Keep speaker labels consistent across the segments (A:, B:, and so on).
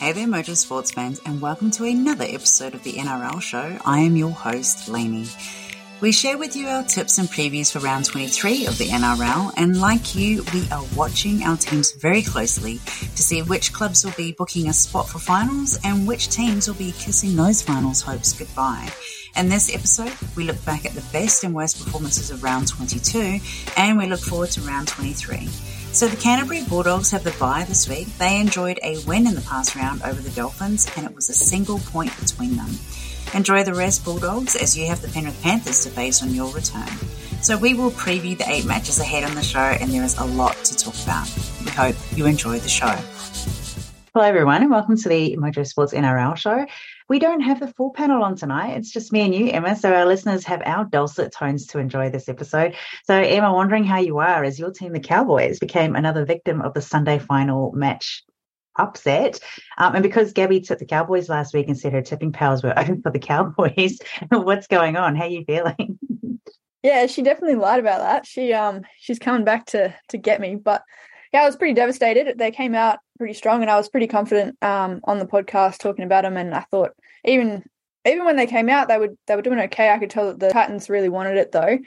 A: Hey there, Mojo Sports fans, and welcome to another episode of the NRL show. I am your host, Lainey. We share with you our tips and previews for round 23 of the NRL, and like you, we are watching our teams very closely to see which clubs will be booking a spot for finals and which teams will be kissing those finals hopes goodbye. In this episode, we look back at the best and worst performances of round 22 and we look forward to round 23. So the Canterbury Bulldogs have the bye this week. They enjoyed a win in the past round over the Dolphins, and it was a single point between them. Enjoy the rest, Bulldogs, as you have the Penrith Panthers to face on your return. So we will preview the eight matches ahead on the show, and there is a lot to talk about. We hope you enjoy the show. Hello, everyone, and welcome to the Mojo Sports NRL show. We don't have the full panel on tonight. It's just me and you, Emma. So our listeners have our dulcet tones to enjoy this episode. So, Emma, wondering how you are as your team, the Cowboys, became another victim of the Sunday final match upset. Um, and because Gabby took the Cowboys last week and said her tipping powers were open for the Cowboys, what's going on? How are you feeling?
B: Yeah, she definitely lied about that. She um she's coming back to to get me, but yeah, I was pretty devastated. They came out pretty strong, and I was pretty confident um, on the podcast talking about them. And I thought even even when they came out, they would they were doing okay. I could tell that the Titans really wanted it though.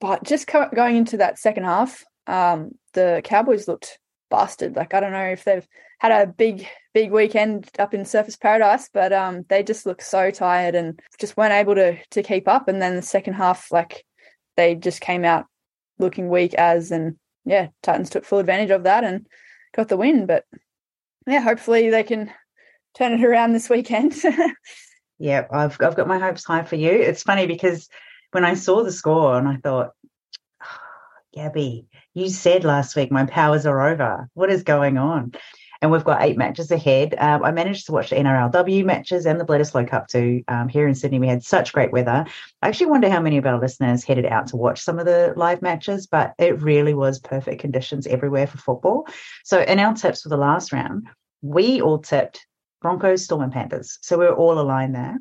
B: But just co- going into that second half, um, the Cowboys looked busted. Like I don't know if they've had a big big weekend up in Surfers Paradise, but um, they just look so tired and just weren't able to to keep up. And then the second half, like they just came out looking weak as and yeah, Titans took full advantage of that and got the win. But yeah, hopefully they can turn it around this weekend.
A: yeah, I've I've got my hopes high for you. It's funny because when I saw the score and I thought, oh, Gabby, you said last week my powers are over. What is going on? and we've got eight matches ahead. Um, I managed to watch the NRLW matches and the Bledisloe Cup too. Um, here in Sydney, we had such great weather. I actually wonder how many of our listeners headed out to watch some of the live matches, but it really was perfect conditions everywhere for football. So, in our tips for the last round, we all tipped Broncos, Storm, and Panthers. So we are all aligned there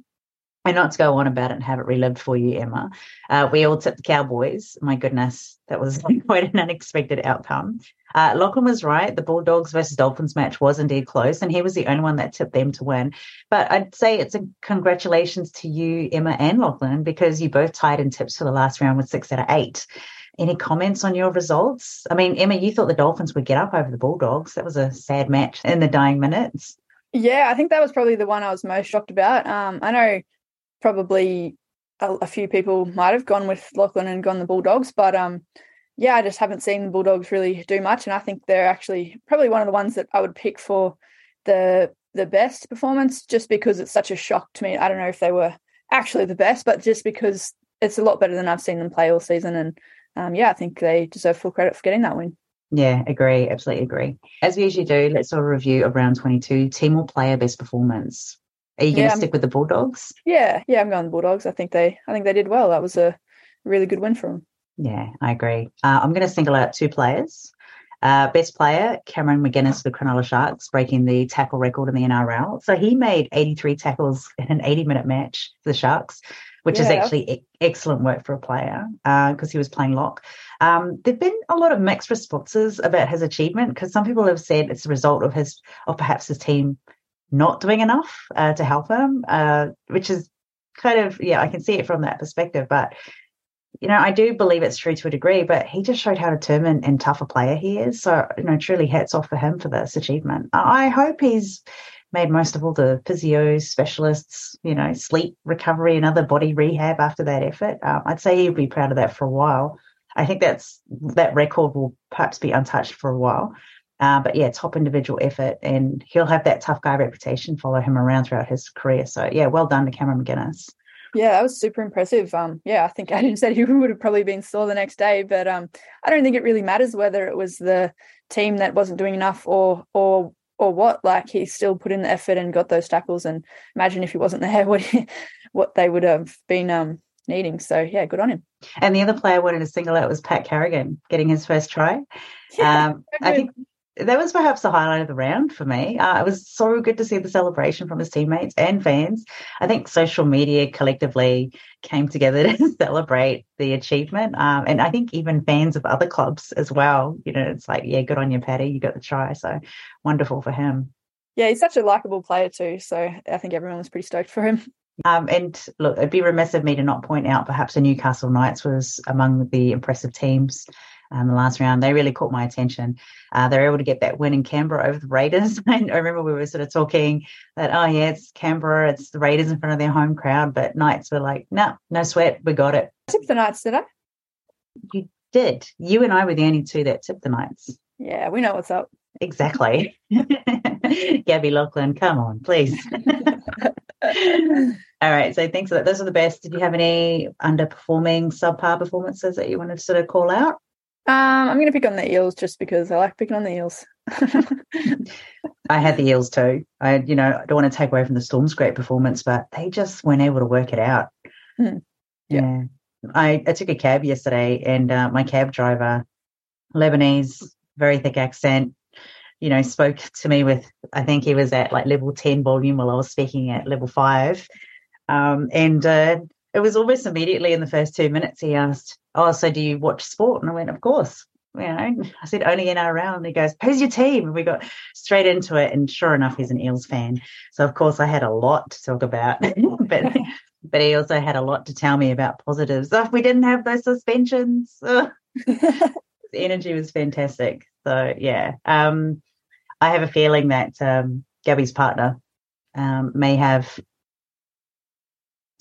A: and not to go on about it and have it relived for you, Emma. Uh, we all tipped the Cowboys. My goodness, that was quite an unexpected outcome. Uh, Lachlan was right. The Bulldogs versus Dolphins match was indeed close, and he was the only one that tipped them to win. But I'd say it's a congratulations to you, Emma and Lachlan, because you both tied in tips for the last round with six out of eight. Any comments on your results? I mean, Emma, you thought the Dolphins would get up over the Bulldogs. That was a sad match in the dying minutes.
B: Yeah, I think that was probably the one I was most shocked about. Um, I know probably a, a, few people might have gone with Lachlan and gone the Bulldogs, but um, yeah, I just haven't seen the Bulldogs really do much, and I think they're actually probably one of the ones that I would pick for the the best performance, just because it's such a shock to me. I don't know if they were actually the best, but just because it's a lot better than I've seen them play all season, and um, yeah, I think they deserve full credit for getting that win.
A: Yeah, agree. Absolutely agree. As we usually do, let's do a review of round 22 team or player best performance. Are you going to stick with the Bulldogs?
B: Yeah, yeah, I'm going the Bulldogs. I think they, I think they did well. That was a really good win for them.
A: Yeah, I agree. Uh, I'm going to single out two players. Uh, best player, Cameron McInnes for the Cronulla Sharks, breaking the tackle record in the NRL. So he made 83 tackles in an 80 minute match for the Sharks, which yeah. is actually e- excellent work for a player because uh, he was playing lock. Um, there've been a lot of mixed responses about his achievement because some people have said it's a result of his, of perhaps his team not doing enough uh, to help him, uh, which is kind of, yeah, I can see it from that perspective. But, you know, I do believe it's true to a degree, but he just showed how determined and tough a player he is. So, you know, truly hats off for him for this achievement. I hope he's made most of all the physios, specialists, you know, sleep recovery and other body rehab after that effort. Um, I'd say he'd be proud of that for a while. I think that's that record will perhaps be untouched for a while. Uh, but yeah, top individual effort, and he'll have that tough guy reputation follow him around throughout his career. So yeah, well done to Cameron McInnes.
B: Yeah, that was super impressive. Um, yeah, I think Adam said he would have probably been sore the next day, but um, I don't think it really matters whether it was the team that wasn't doing enough or or or what. Like he still put in the effort and got those tackles. And imagine if he wasn't there, what what they would have been um needing. So yeah, good on him.
A: And the other player I wanted to single out was Pat Carrigan getting his first try. Yeah, um, I think that was perhaps the highlight of the round for me. Uh, it was so good to see the celebration from his teammates and fans. I think social media collectively came together to celebrate the achievement. Um, and I think even fans of other clubs as well. You know, it's like, yeah, good on you, Paddy. You got the try. So wonderful for him.
B: Yeah, he's such a likable player too. So I think everyone was pretty stoked for him.
A: Um, and look, it'd be remiss of me to not point out perhaps the Newcastle Knights was among the impressive teams um, the last round. They really caught my attention. Uh, they were able to get that win in Canberra over the Raiders. And I remember we were sort of talking that, oh, yeah, it's Canberra, it's the Raiders in front of their home crowd. But Knights were like, no, no sweat, we got it.
B: Tipped the Knights, did I?
A: You did. You and I were the only two that tipped the Knights.
B: Yeah, we know what's up.
A: Exactly. Gabby Lachlan, come on, please. All right. So thanks for that. Those are the best. Did you have any underperforming subpar performances that you wanted to sort of call out?
B: Um, I'm going to pick on the Eels just because I like picking on the Eels.
A: I had the Eels too. I, you know, I don't want to take away from the Storm's great performance, but they just weren't able to work it out.
B: Hmm. Yeah.
A: yeah. I, I took a cab yesterday and uh, my cab driver, Lebanese, very thick accent, you know, spoke to me with, I think he was at like level 10 volume while I was speaking at level five. Um, and uh, it was almost immediately in the first two minutes he asked, oh, so do you watch sport? And I went, of course. You know, I said only in our round. And he goes, who's your team? And we got straight into it. And sure enough, he's an Eels fan. So of course I had a lot to talk about, but but he also had a lot to tell me about positives. Oh, we didn't have those suspensions. Oh. the energy was fantastic. So yeah, um, I have a feeling that um, Gabby's partner um, may have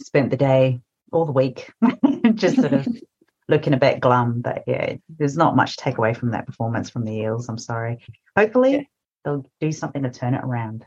A: spent the day all the week just sort of looking a bit glum. But yeah, there's not much takeaway from that performance from the Eels. I'm sorry. Hopefully, yeah. they'll do something to turn it around.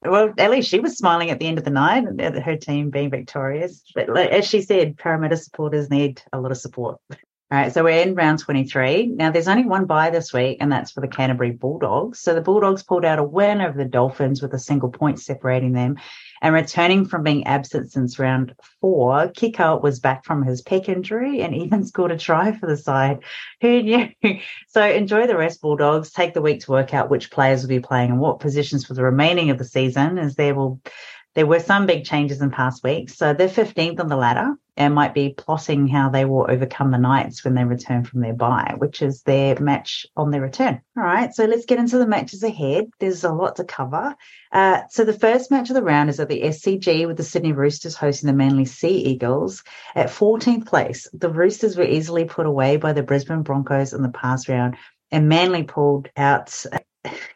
A: Well, at least she was smiling at the end of the night at her team being victorious. But as she said, Parramatta supporters need a lot of support. All right, so we're in round 23. Now, there's only one bye this week, and that's for the Canterbury Bulldogs. So the Bulldogs pulled out a win over the Dolphins with a single point separating them. And returning from being absent since round four, Kikau was back from his pec injury and even scored a try for the side. Who knew? So enjoy the rest, Bulldogs. Take the week to work out which players will be playing and what positions for the remaining of the season, as there will there were some big changes in past weeks. So they're 15th on the ladder and might be plotting how they will overcome the Knights when they return from their bye, which is their match on their return. All right, so let's get into the matches ahead. There's a lot to cover. Uh, so the first match of the round is at the SCG with the Sydney Roosters hosting the Manly Sea Eagles. At 14th place, the Roosters were easily put away by the Brisbane Broncos in the past round and Manly pulled out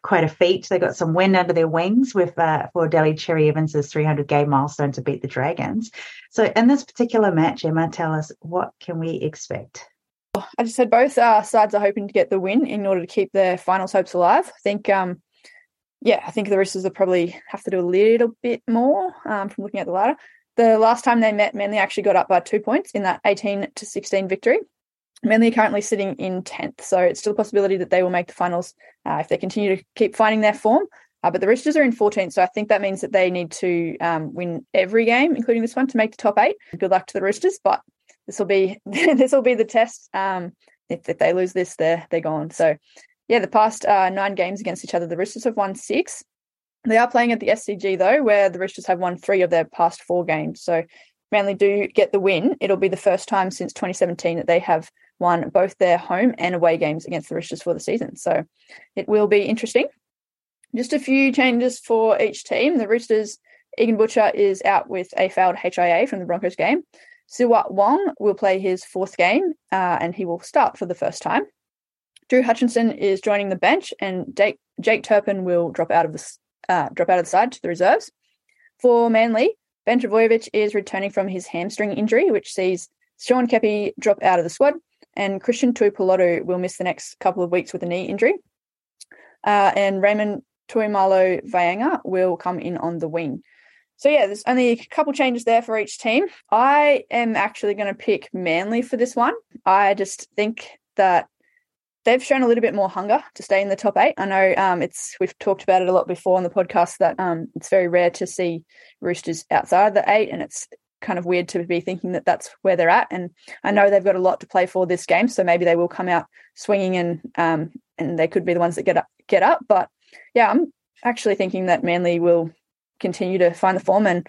A: quite a feat. They got some wind under their wings with uh, for Daly Cherry Evans's 300 game milestone to beat the Dragons. So, in this particular match, Emma, tell us what can we expect?
B: I just said both uh, sides are hoping to get the win in order to keep their finals hopes alive. I think, um, yeah, I think the Roosters will probably have to do a little bit more um, from looking at the ladder. The last time they met, Manly actually got up by two points in that 18 to 16 victory. Manly are currently sitting in 10th, so it's still a possibility that they will make the finals uh, if they continue to keep finding their form. Uh, but the Roosters are in 14th, so I think that means that they need to um, win every game, including this one, to make the top eight. Good luck to the Roosters, but this will be this will be the test. Um, if, if, they lose this, they're they're gone. So, yeah, the past uh, nine games against each other, the Roosters have won six. They are playing at the SCG though, where the Roosters have won three of their past four games. So, Manly do get the win. It'll be the first time since 2017 that they have won both their home and away games against the Roosters for the season. So it will be interesting. Just a few changes for each team. The Roosters, Egan Butcher is out with a failed HIA from the Broncos game. Siua Wong will play his fourth game uh, and he will start for the first time. Drew Hutchinson is joining the bench and Jake, Jake Turpin will drop out of the uh, drop out of the side to the reserves. For Manly, Ben Trbojevic is returning from his hamstring injury, which sees Sean Keppie drop out of the squad and Christian Tuipulotu will miss the next couple of weeks with a knee injury. Uh, and Raymond Tuimalo Vayanga will come in on the wing. So yeah, there's only a couple changes there for each team. I am actually going to pick Manly for this one. I just think that they've shown a little bit more hunger to stay in the top eight. I know um, it's we've talked about it a lot before on the podcast that um, it's very rare to see Roosters outside the eight, and it's kind of weird to be thinking that that's where they're at. And I know they've got a lot to play for this game, so maybe they will come out swinging and um, and they could be the ones that get up. Get up, but yeah, I'm actually thinking that Manly will continue to find the form and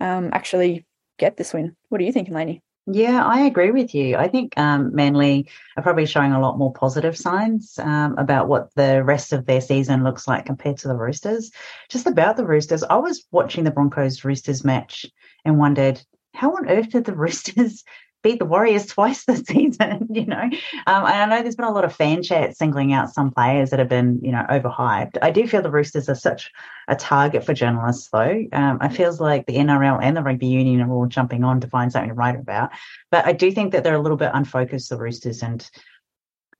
B: um, actually get this win. What are you thinking, Laney?
A: Yeah, I agree with you. I think um, Manly are probably showing a lot more positive signs um, about what the rest of their season looks like compared to the Roosters. Just about the Roosters, I was watching the Broncos Roosters match and wondered how on earth did the Roosters beat the Warriors twice this season, you know. Um, I know there's been a lot of fan chat singling out some players that have been, you know, overhyped. I do feel the Roosters are such a target for journalists, though. Um, it feels like the NRL and the rugby union are all jumping on to find something to write about. But I do think that they're a little bit unfocused, the Roosters, and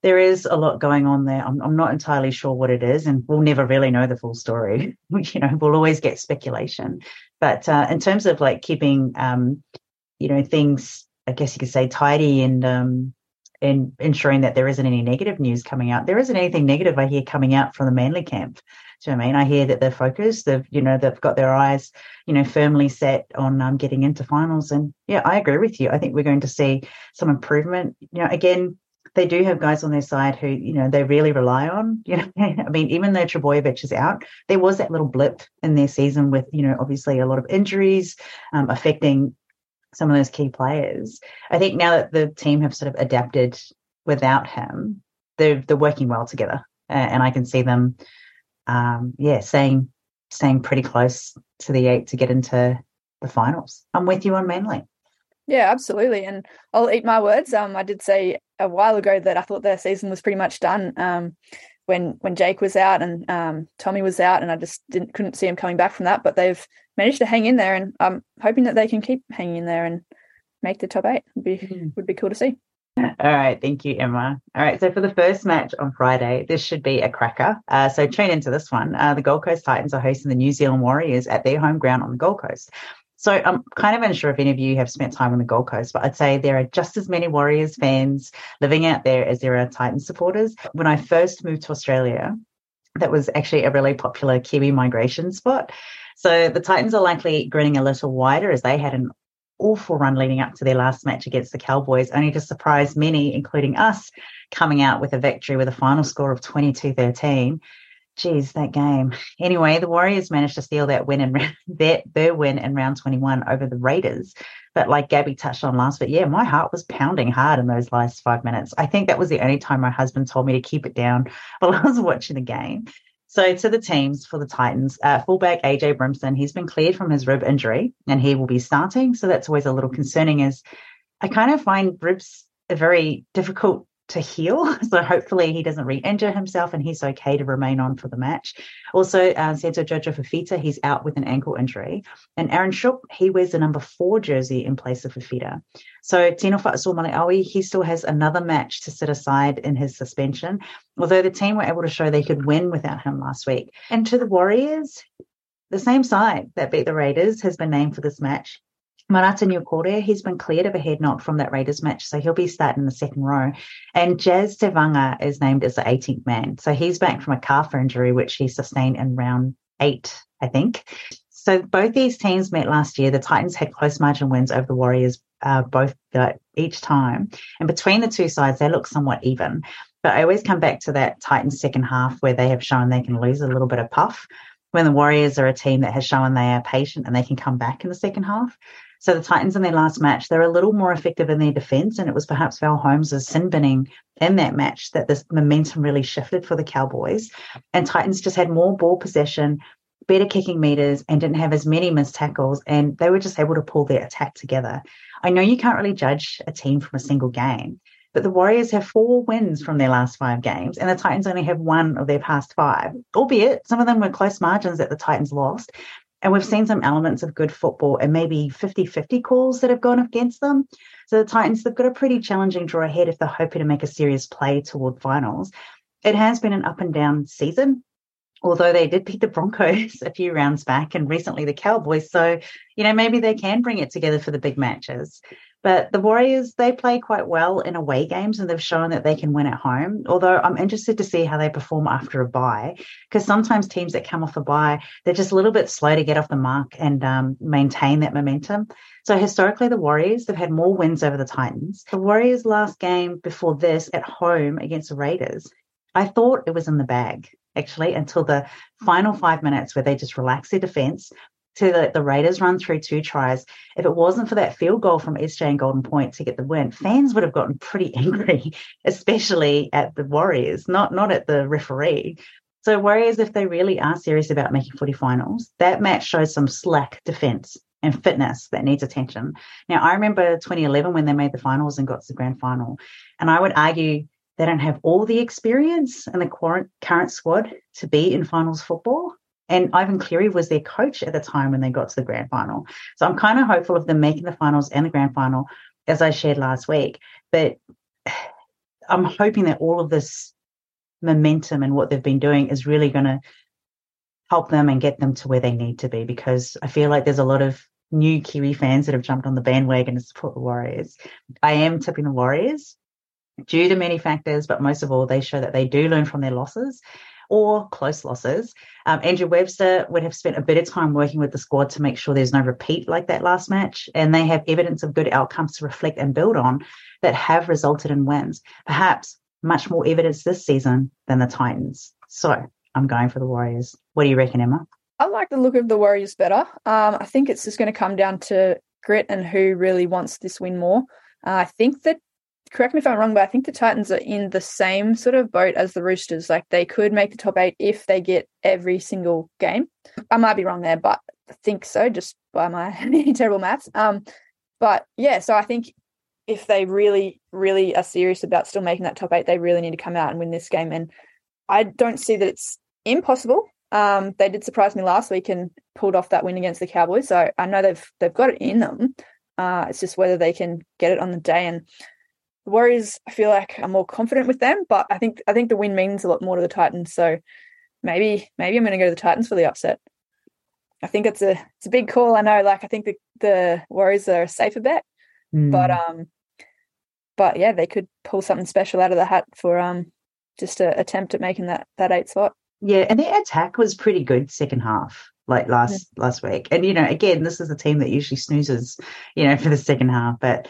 A: there is a lot going on there. I'm, I'm not entirely sure what it is, and we'll never really know the full story. you know, we'll always get speculation. But uh, in terms of like keeping, um, you know, things I guess you could say tidy and um, and ensuring that there isn't any negative news coming out. There isn't anything negative I hear coming out from the Manly camp. Do you know I mean? I hear that they're focused. They've you know they've got their eyes you know firmly set on um, getting into finals. And yeah, I agree with you. I think we're going to see some improvement. You know, again. They do have guys on their side who, you know, they really rely on. You know, I mean, even though Trbojevic is out, there was that little blip in their season with, you know, obviously a lot of injuries um, affecting some of those key players. I think now that the team have sort of adapted without him, they're they're working well together, uh, and I can see them, um, yeah, staying staying pretty close to the eight to get into the finals. I'm with you on Manly.
B: Yeah, absolutely, and I'll eat my words. Um, I did say a while ago that I thought their season was pretty much done. Um, when when Jake was out and um, Tommy was out, and I just didn't couldn't see him coming back from that. But they've managed to hang in there, and I'm hoping that they can keep hanging in there and make the top eight. Would be mm. would be cool to see.
A: All right, thank you, Emma. All right, so for the first match on Friday, this should be a cracker. Uh, so tune into this one. Uh, the Gold Coast Titans are hosting the New Zealand Warriors at their home ground on the Gold Coast. So I'm kind of unsure if any of you have spent time on the Gold Coast, but I'd say there are just as many Warriors fans living out there as there are Titans supporters. When I first moved to Australia, that was actually a really popular Kiwi migration spot. So the Titans are likely grinning a little wider as they had an awful run leading up to their last match against the Cowboys, only to surprise many, including us, coming out with a victory with a final score of 22 13. Geez, that game. Anyway, the Warriors managed to steal that win and that their win in round 21 over the Raiders. But like Gabby touched on last week, yeah, my heart was pounding hard in those last five minutes. I think that was the only time my husband told me to keep it down while I was watching the game. So to the teams for the Titans, uh, fullback AJ Brimson, he's been cleared from his rib injury and he will be starting. So that's always a little concerning as I kind of find ribs a very difficult to heal. So hopefully he doesn't re-injure himself and he's okay to remain on for the match. Also, uh, Santo Jojo Fifita, he's out with an ankle injury. And Aaron Schoupp, he wears the number four jersey in place of Fifita. So Tino Maliawi, he still has another match to sit aside in his suspension, although the team were able to show they could win without him last week. And to the Warriors, the same side that beat the Raiders has been named for this match. Marata Niukore, he's been cleared of a head knock from that Raiders match, so he'll be starting in the second row. And Jazz Tevaga is named as the 18th man. So he's back from a calf injury, which he sustained in round eight, I think. So both these teams met last year. The Titans had close margin wins over the Warriors, uh, both uh, each time. And between the two sides, they look somewhat even. But I always come back to that Titans second half where they have shown they can lose a little bit of puff when the Warriors are a team that has shown they are patient and they can come back in the second half. So the Titans in their last match, they're a little more effective in their defense. And it was perhaps Val Holmes' sin binning in that match that this momentum really shifted for the Cowboys. And Titans just had more ball possession, better kicking meters, and didn't have as many missed tackles. And they were just able to pull their attack together. I know you can't really judge a team from a single game, but the Warriors have four wins from their last five games, and the Titans only have one of their past five, albeit some of them were close margins that the Titans lost. And we've seen some elements of good football and maybe 50 50 calls that have gone against them. So the Titans, they've got a pretty challenging draw ahead if they're hoping to make a serious play toward finals. It has been an up and down season, although they did beat the Broncos a few rounds back and recently the Cowboys. So, you know, maybe they can bring it together for the big matches. But the Warriors, they play quite well in away games and they've shown that they can win at home. Although I'm interested to see how they perform after a bye, because sometimes teams that come off a bye, they're just a little bit slow to get off the mark and um, maintain that momentum. So historically, the Warriors, they've had more wins over the Titans. The Warriors' last game before this at home against the Raiders, I thought it was in the bag actually until the final five minutes where they just relaxed their defense to let the Raiders run through two tries. If it wasn't for that field goal from SJ and Golden Point to get the win, fans would have gotten pretty angry, especially at the Warriors, not not at the referee. So Warriors, if they really are serious about making footy finals, that match shows some slack defense and fitness that needs attention. Now, I remember 2011 when they made the finals and got to the grand final, and I would argue they don't have all the experience and the current squad to be in finals football. And Ivan Cleary was their coach at the time when they got to the grand final. So I'm kind of hopeful of them making the finals and the grand final, as I shared last week. But I'm hoping that all of this momentum and what they've been doing is really going to help them and get them to where they need to be because I feel like there's a lot of new Kiwi fans that have jumped on the bandwagon to support the Warriors. I am tipping the Warriors due to many factors, but most of all, they show that they do learn from their losses or close losses. Um, Andrew Webster would have spent a bit of time working with the squad to make sure there's no repeat like that last match. And they have evidence of good outcomes to reflect and build on that have resulted in wins. Perhaps much more evidence this season than the Titans. So I'm going for the Warriors. What do you reckon, Emma?
B: I like the look of the Warriors better. Um, I think it's just going to come down to grit and who really wants this win more. Uh, I think that, correct me if I'm wrong, but I think the Titans are in the same sort of boat as the Roosters. Like they could make the top eight if they get every single game. I might be wrong there, but I think so, just by my terrible maths. Um, but yeah, so I think if they really, really are serious about still making that top eight, they really need to come out and win this game. And I don't see that it's impossible. Um, they did surprise me last week and pulled off that win against the Cowboys. So I know they've they've got it in them. Uh, it's just whether they can get it on the day. And the Warriors, I feel like I'm more confident with them, but I think I think the win means a lot more to the Titans. So maybe maybe I'm going to go to the Titans for the upset. I think it's a it's a big call. I know, like I think the the Warriors are a safer bet, mm. but um, but yeah, they could pull something special out of the hat for um just to attempt at making that that eight spot.
A: Yeah, and their attack was pretty good second half, like last yeah. last week. And you know, again, this is a team that usually snoozes, you know, for the second half. But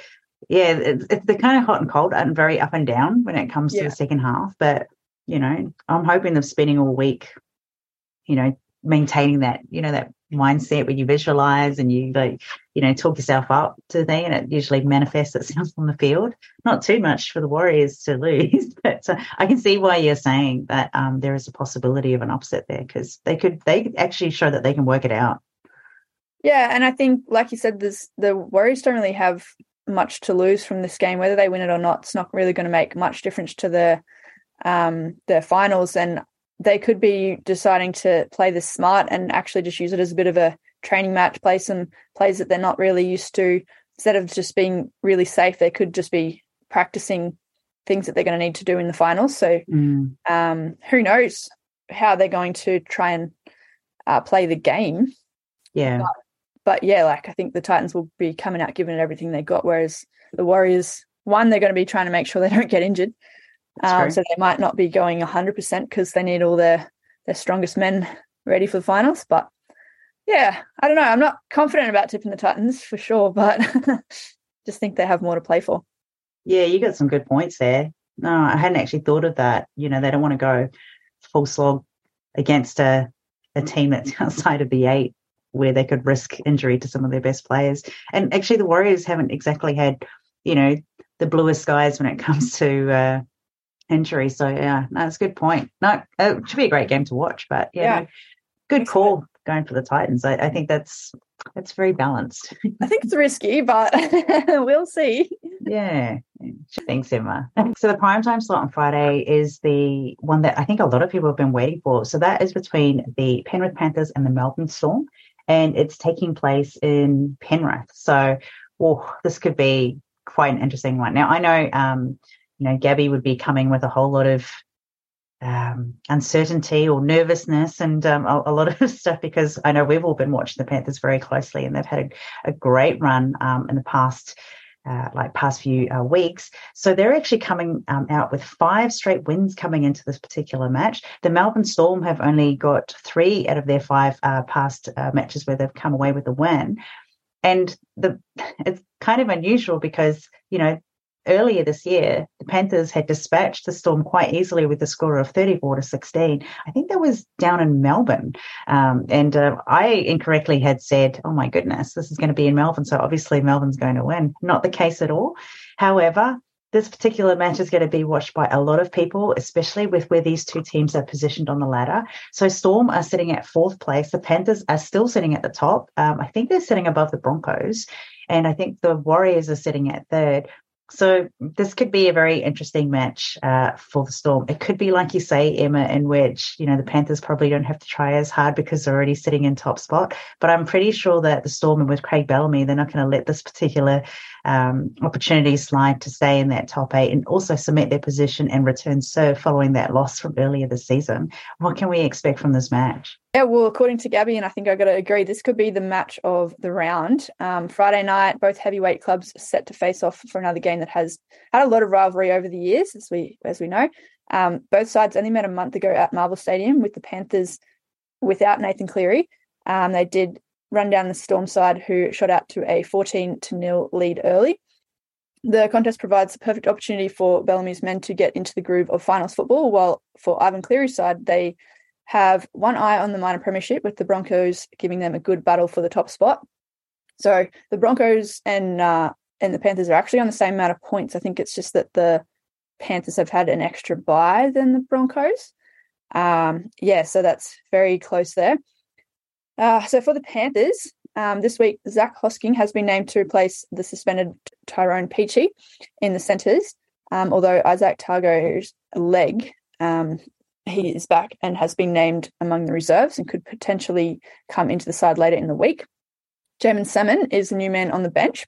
A: yeah, it's, it's they're kind of hot and cold and very up and down when it comes yeah. to the second half. But you know, I'm hoping they're spending all week, you know, maintaining that, you know, that mindset where you visualize and you like, you know, talk yourself up to the thing and it usually manifests itself on the field. Not too much for the Warriors to lose, but uh, I can see why you're saying that um, there is a possibility of an upset there because they could, they actually show that they can work it out.
B: Yeah. And I think, like you said, there's, the Warriors don't really have much to lose from this game. Whether they win it or not, it's not really going to make much difference to the um, the finals. And they could be deciding to play this smart and actually just use it as a bit of a training match, play some plays that they're not really used to. Instead of just being really safe, they could just be practicing things that they're going to need to do in the finals. So mm. um, who knows how they're going to try and uh, play the game.
A: Yeah.
B: But, but, yeah, like I think the Titans will be coming out giving it everything they got, whereas the Warriors, one, they're going to be trying to make sure they don't get injured. Um, so they might not be going 100% because they need all their, their strongest men ready for the finals. But yeah, I don't know. I'm not confident about tipping the Titans for sure, but just think they have more to play for.
A: Yeah, you got some good points there. No, I hadn't actually thought of that. You know, they don't want to go full slog against a, a team that's outside of the eight where they could risk injury to some of their best players. And actually, the Warriors haven't exactly had, you know, the bluest skies when it comes to uh, injury. So yeah, that's a good point. No, it should be a great game to watch. But yeah, yeah. good call going for the Titans. I, I think that's that's very balanced.
B: I think it's risky, but we'll see.
A: Yeah. Thanks, Emma. So the primetime slot on Friday is the one that I think a lot of people have been waiting for. So that is between the Penrith Panthers and the Melbourne Storm, and it's taking place in Penrith. So, oh, this could be quite an interesting one. Now I know um, you know, Gabby would be coming with a whole lot of um, uncertainty or nervousness and um, a, a, lot of stuff because I know we've all been watching the Panthers very closely and they've had a, a great run um, in the past. Uh, like past few uh, weeks. So they're actually coming um, out with five straight wins coming into this particular match. The Melbourne Storm have only got three out of their five uh, past uh, matches where they've come away with a win. And the it's kind of unusual because, you know, earlier this year, the Panthers had dispatched the Storm quite easily with a score of 34 to 16. I think that was down in Melbourne. Um, and uh, I incorrectly had said, oh my goodness, this is going to be in Melbourne. So obviously Melbourne's going to win. Not the case at all. However, this particular match is going to be watched by a lot of people, especially with where these two teams are positioned on the ladder. So Storm are sitting at fourth place. The Panthers are still sitting at the top. Um, I think they're sitting above the Broncos. And I think the Warriors are sitting at third. So this could be a very interesting match uh, for the Storm. It could be like you say, Emma, in which you know the Panthers probably don't have to try as hard because they're already sitting in top spot. But I'm pretty sure that the Storm and with Craig Bellamy, they're not going to let this particular um, opportunity slide to stay in that top eight and also cement their position and return serve following that loss from earlier this season. What can we expect from this match?
B: Yeah, well, according to Gabby, and I think I got to agree, this could be the match of the round. Um, Friday night, both heavyweight clubs set to face off for another game that has had a lot of rivalry over the years, as we as we know. Um, both sides only met a month ago at Marvel Stadium with the Panthers without Nathan Cleary. Um, they did run down the Storm side, who shot out to a 14 to nil lead early. The contest provides a perfect opportunity for Bellamy's men to get into the groove of finals football, while for Ivan Cleary's side, they have one eye on the minor premiership, with the Broncos giving them a good battle for the top spot. So the Broncos and uh, and the Panthers are actually on the same amount of points. I think it's just that the Panthers have had an extra bye than the Broncos. Um, yeah, so that's very close there. Uh, so for the Panthers, um, this week, Zac Hosking has been named to replace the suspended Tyrone Peachey in the centres. Um, although Izack Tago's leg, um, he is back and has been named among the reserves and could potentially come into the side later in the week. Jaeman Salmon is the new man on the bench.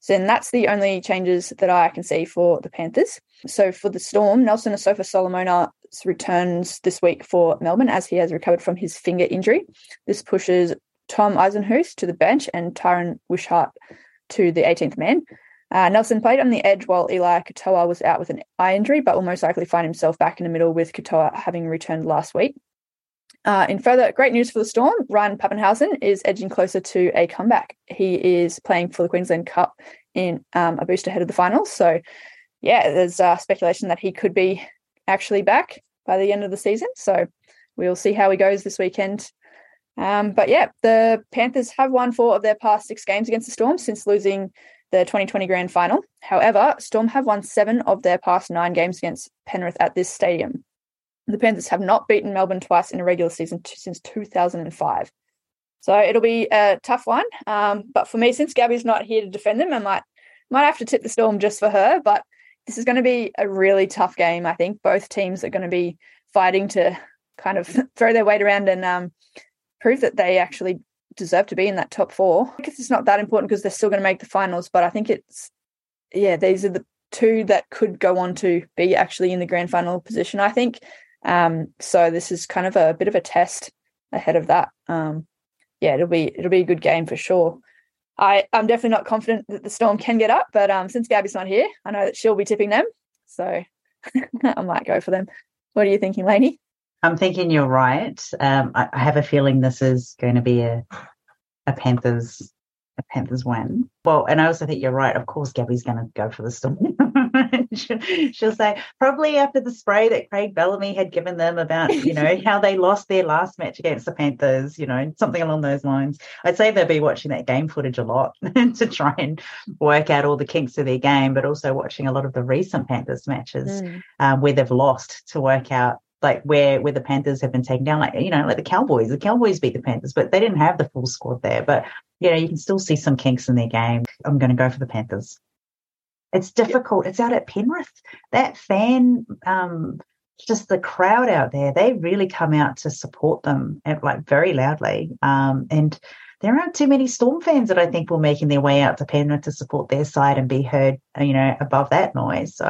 B: So then that's the only changes that I can see for the Panthers. So for the Storm, Nelson Asofa Solomona returns this week for Melbourne as he has recovered from his finger injury. This pushes Tom Eisenhuth to the bench and Tyran Wishart to the 18th man. Uh, Nelson played on the edge while Eli Katoa was out with an eye injury, but will most likely find himself back in the middle with Katoa having returned last week. Uh, in further great news for the Storm, Ryan Papenhuyzen is edging closer to a comeback. He is playing for the Queensland Cup in um, a boost ahead of the finals. So, yeah, there's uh, speculation that he could be actually back by the end of the season. So, we'll see how he goes this weekend. Um, but yeah, the Panthers have won four of their past six games against the Storm since losing the 2020 grand final. However, Storm have won seven of their past nine games against Penrith at this stadium. The Panthers have not beaten Melbourne twice in a regular season t- since 2005. So it'll be a tough one. Um, but for me, since Gabby's not here to defend them, I might might have to tip the Storm just for her. But this is going to be a really tough game. I think both teams are going to be fighting to kind of throw their weight around and um, prove that they actually deserve to be in that top four. I guess it's not that important because they're still going to make the finals. But I think it's yeah, these are the two that could go on to be actually in the grand final position. I think um, so this is kind of a bit of a test ahead of that. Um, yeah, it'll be it'll be a good game for sure. I I'm definitely not confident that the Storm can get up, but um, since Gabby's not here, I know that she'll be tipping them, so I might go for them. What are you thinking, Lainey?
A: I'm thinking you're right. Um, I, I, have a feeling this is going to be a a Panthers a Panthers win. Well, and I also think you're right. Of course, Gabby's going to go for the Storm. she'll, say probably after the spray that Craig Bellamy had given them about you know how they lost their last match against the Panthers, you know something along those lines. I'd say they'll be watching that game footage a lot to try and work out all the kinks of their game, but also watching a lot of the recent Panthers matches mm. um, where they've lost to work out like where where the Panthers have been taken down, like you know, like the Cowboys. The Cowboys beat the Panthers, but they didn't have the full squad there. But you know, you can still see some kinks in their game. I'm going to go for the Panthers. It's difficult. It's out at Penrith. That fan, um, just the crowd out there, they really come out to support them at, like very loudly. Um, and there aren't too many Storm fans that I think will making their way out to Penrith to support their side and be heard, you know, above that noise. So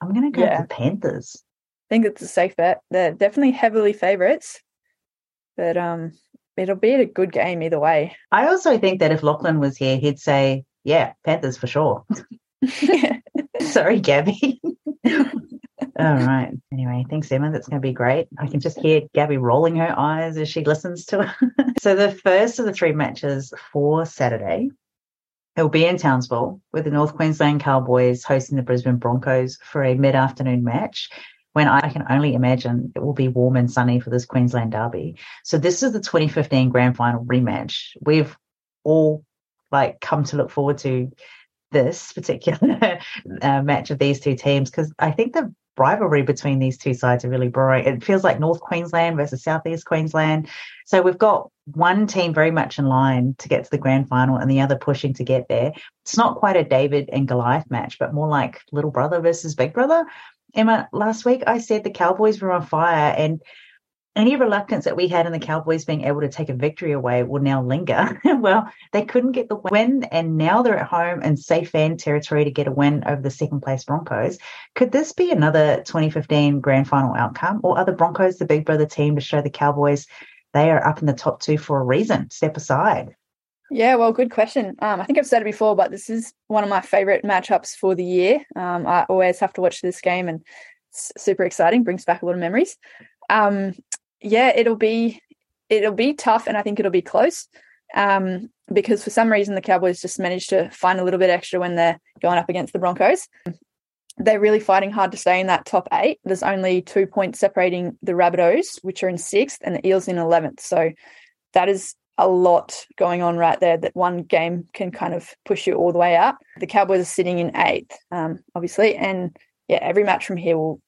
A: I'm going to go yeah. for the Panthers.
B: I think it's a safe bet. They're definitely heavily favourites, but um, it'll be a good game either way.
A: I also think that if Lachlan was here, he'd say, "Yeah, Panthers for sure." Sorry, Gabby. All right. Anyway, thanks, Emma. That's going to be great. I can just hear Gabby rolling her eyes as she listens to it. so, the first of the three matches for Saturday He'll be in Townsville with the North Queensland Cowboys hosting the Brisbane Broncos for a mid afternoon match when I can only imagine it will be warm and sunny for this Queensland derby. So this is the 2015 grand final rematch. We've all like come to look forward to this particular uh, match of these two teams because I think the rivalry between these two sides are really brewing. It feels like North Queensland versus Southeast Queensland. So we've got one team very much in line to get to the grand final and the other pushing to get there. It's not quite a David and Goliath match, but more like little brother versus big brother. Emma, last week I said the Cowboys were on fire and any reluctance that we had in the Cowboys being able to take a victory away will now linger. well, they couldn't get the win, and now they're at home in safe fan territory to get a win over the second place Broncos. Could this be another 2015 grand final outcome, or are the Broncos the big brother team to show the Cowboys they are up in the top two for a reason? Step aside.
B: Yeah, well, good question. Um, I think I've said it before, but this is one of my favorite matchups for the year. Um, I always have to watch this game, and it's super exciting. Brings back a lot of memories. Um, yeah, it'll be it'll be tough, and I think it'll be close. Um, because for some reason the Cowboys just managed to find a little bit extra when they're going up against the Broncos. They're really fighting hard to stay in that top eight. There's only two points separating the Rabbitohs, which are in sixth, and the Eels in eleventh. So that is a lot going on right there. That one game can kind of push you all the way up. The Cowboys are sitting in eighth, um, obviously, and yeah, every match from here will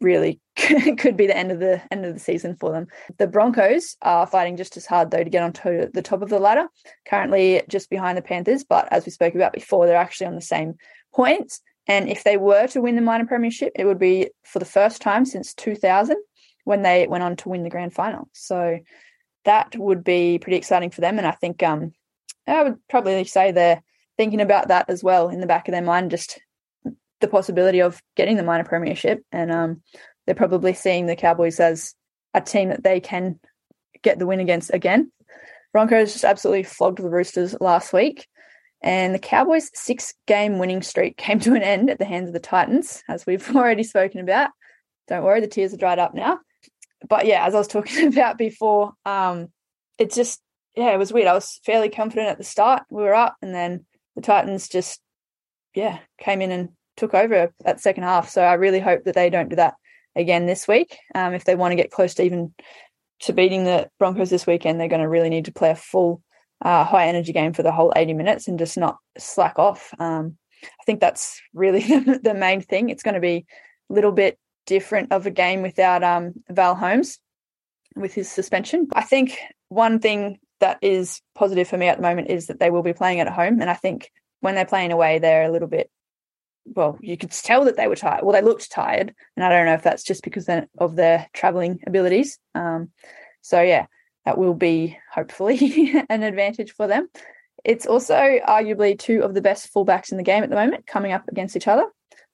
B: really could be the end of the end of the season for them. The Broncos are fighting just as hard though to get onto the top of the ladder, currently just behind the Panthers. But as we spoke about before, they're actually on the same points. And if they were to win the minor premiership, it would be for the first time since 2000 when they went on to win the grand final. So that would be pretty exciting for them. And I think um, I would probably say they're thinking about that as well in the back of their mind, just the possibility of getting the minor premiership, and um, they're probably seeing the Cowboys as a team that they can get the win against again. Broncos just absolutely flogged the Roosters last week, and the Cowboys' six-game winning streak came to an end at the hands of the Titans, as we've already spoken about. Don't worry, the tears are dried up now. But yeah, as I was talking about before, um, it just yeah, it was weird. I was fairly confident at the start. We were up, and then the Titans just yeah came in and took over that second half. So I really hope that they don't do that again this week. Um, if they want to get close to even to beating the Broncos this weekend, they're going to really need to play a full uh, high energy game for the whole 80 minutes and just not slack off. Um, I think that's really the main thing. It's going to be a little bit different of a game without um, Val Holmes with his suspension. I think one thing that is positive for me at the moment is that they will be playing at home. And I think when they're playing away, they're a little bit well, you could tell that they were tired. Well, they looked tired, and I don't know if that's just because of their traveling abilities. Um, so yeah, that will be hopefully an advantage for them. It's also arguably two of the best fullbacks in the game at the moment coming up against each other.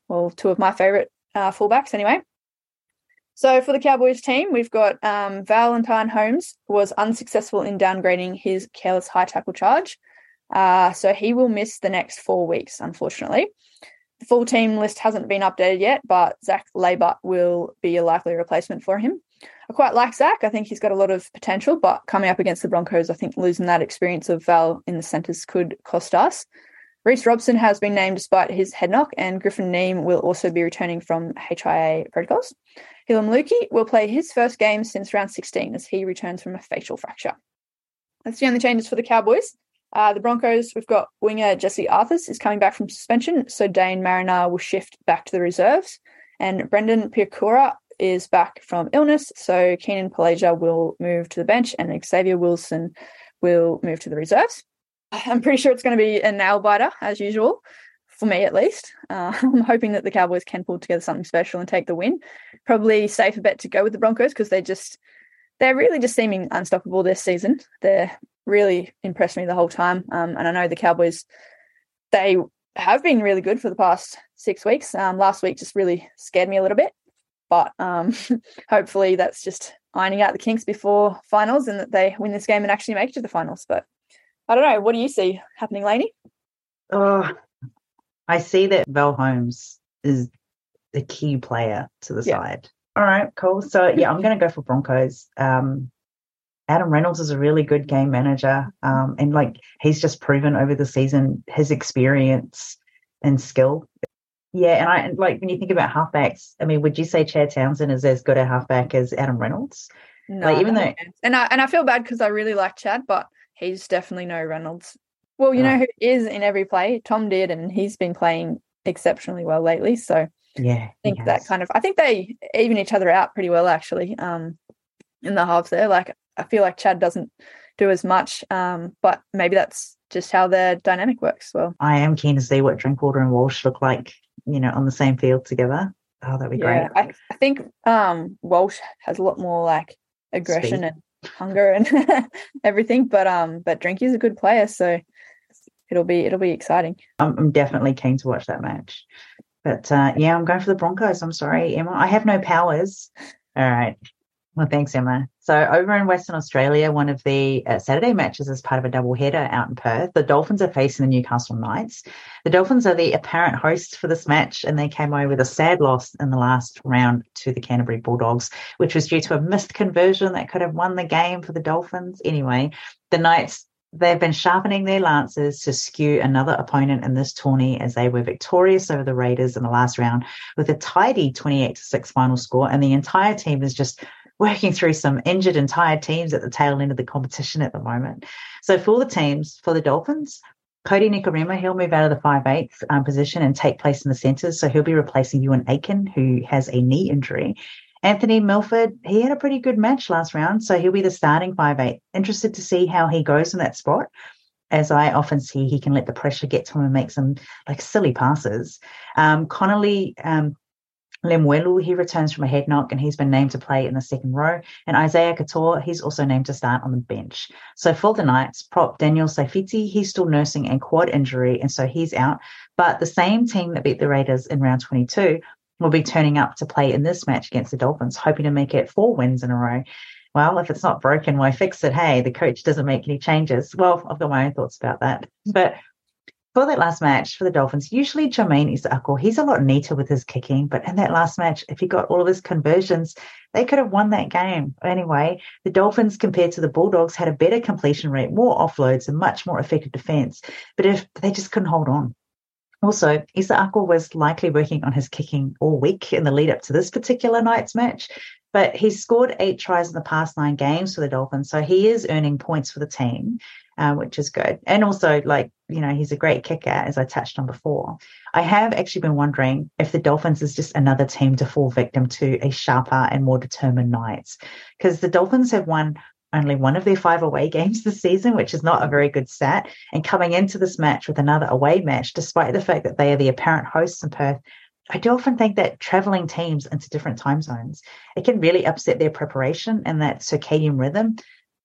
B: Well, two of my favorite uh, fullbacks anyway. So for the Cowboys team, we've got um, Valentine Holmes was unsuccessful in downgrading his careless high tackle charge. Uh, so he will miss the next four weeks, unfortunately. The full team list hasn't been updated yet, but Zac Laybutt will be a likely replacement for him. I quite like Zach. I think he's got a lot of potential, but coming up against the Broncos, I think losing that experience of Val in the centres could cost us. Reece Robson has been named despite his head knock, and Griffin Neame will also be returning from HIA protocols. Heilum Luki will play his first game since round 16 as he returns from a facial fracture. That's the only changes for the Cowboys. Uh, the Broncos, we've got winger Jesse Arthurs is coming back from suspension, so Deine Mariner will shift back to the reserves, and Brendan Piakura is back from illness, so Kenneath Palasia will move to the bench, and Xavier Willison will move to the reserves. I'm pretty sure it's going to be a nail biter as usual, for me at least. Uh, I'm hoping that the Cowboys can pull together something special and take the win. Probably safer bet to go with the Broncos because they're just they're really just seeming unstoppable this season. They're really impressed me the whole time. Um, and I know the Cowboys, they have been really good for the past six weeks. Um, last week just really scared me a little bit, but um, hopefully that's just ironing out the kinks before finals and that they win this game and actually make it to the finals. But I don't know. What do you see happening, Lainey?
A: Oh, I see that Val Holmes is the key player to the yeah. side. All right, cool. So yeah, I'm going to go for Broncos. Um, Adam Reynolds is a really good game manager. Um, and like he's just proven over the season his experience and skill. Yeah, and I like when you think about halfbacks, I mean, would you say Chad Townsend is as good a halfback as Adam Reynolds?
B: No, like even though and I and I feel bad because I really like Chad, but he's definitely no Reynolds. Well, you know who is in every play? Tom Dearden, and he's been playing exceptionally well lately. So
A: yeah,
B: I think that kind of I think they even each other out pretty well actually. Um, in the halves there, like I feel like Chad doesn't do as much, um, but maybe that's just how their dynamic works. Well,
A: I am keen to see what Drinkwater and Walsh look like, you know, on the same field together. Oh, that'd be yeah,
B: great. I, I think um, Walsh has a lot more like aggression Speed. and hunger and everything, but um, but Drinky's a good player, so it'll be it'll be exciting.
A: I'm, I'm definitely keen to watch that match. But uh, yeah, I'm going for the Broncos. I'm sorry, Emma. I have no powers. All right. Well, thanks, Emma. So, over in Western Australia, one of the uh, Saturday matches is part of a double header out in Perth. The Dolphins are facing the Newcastle Knights. The Dolphins are the apparent hosts for this match, and they came away with a sad loss in the last round to the Canterbury Bulldogs, which was due to a missed conversion that could have won the game for the Dolphins. Anyway, the Knights They've been sharpening their lances to skew another opponent in this tourney as they were victorious over the Raiders in the last round with a tidy 28 6 final score. And the entire team is just working through some injured and tired teams at the tail end of the competition at the moment. So for the teams, for the Dolphins, Kodi Nikorima, he'll move out of the 5'8 um, position and take place in the centres. So he'll be replacing Euan Aiken, who has a knee injury. Anthony Milford, he had a pretty good match last round, so he'll be the starting 5'8. Interested to see how he goes in that spot. As I often see, he can let the pressure get to him and make some like silly passes. Um, Connelly um, Lemuelu, he returns from a head knock and he's been named to play in the second row. And Isaiah Katoa, he's also named to start on the bench. So for the Knights, prop Daniel Saifiti, he's still nursing a quad injury and so he's out. But the same team that beat the Raiders in round 22 will be turning up to play in this match against the Dolphins, hoping to make it four wins in a row. Well, if it's not broken, why fix it? Hey, the coach doesn't make any changes. Well, I've got my own thoughts about that. But for that last match for the Dolphins, usually Jamayne Isaako, he's a lot neater with his kicking, but in that last match, if he got all of his conversions, they could have won that game. Anyway, the Dolphins compared to the Bulldogs had a better completion rate, more offloads, and much more effective defense. But if they just couldn't hold on. Also, Isaako was likely working on his kicking all week in the lead up to this particular night's match, but he's scored eight tries in the past nine games for the Dolphins, so he is earning points for the team uh, which is good. And also, like, you know, he's a great kicker, as I touched on before. I have actually been wondering if the Dolphins is just another team to fall victim to a sharper and more determined Knights, because the Dolphins have won only one of their five away games this season, which is not a very good stat. And coming into this match with another away match, despite the fact that they are the apparent hosts in Perth, I do often think that traveling teams into different time zones, it can really upset their preparation and that circadian rhythm.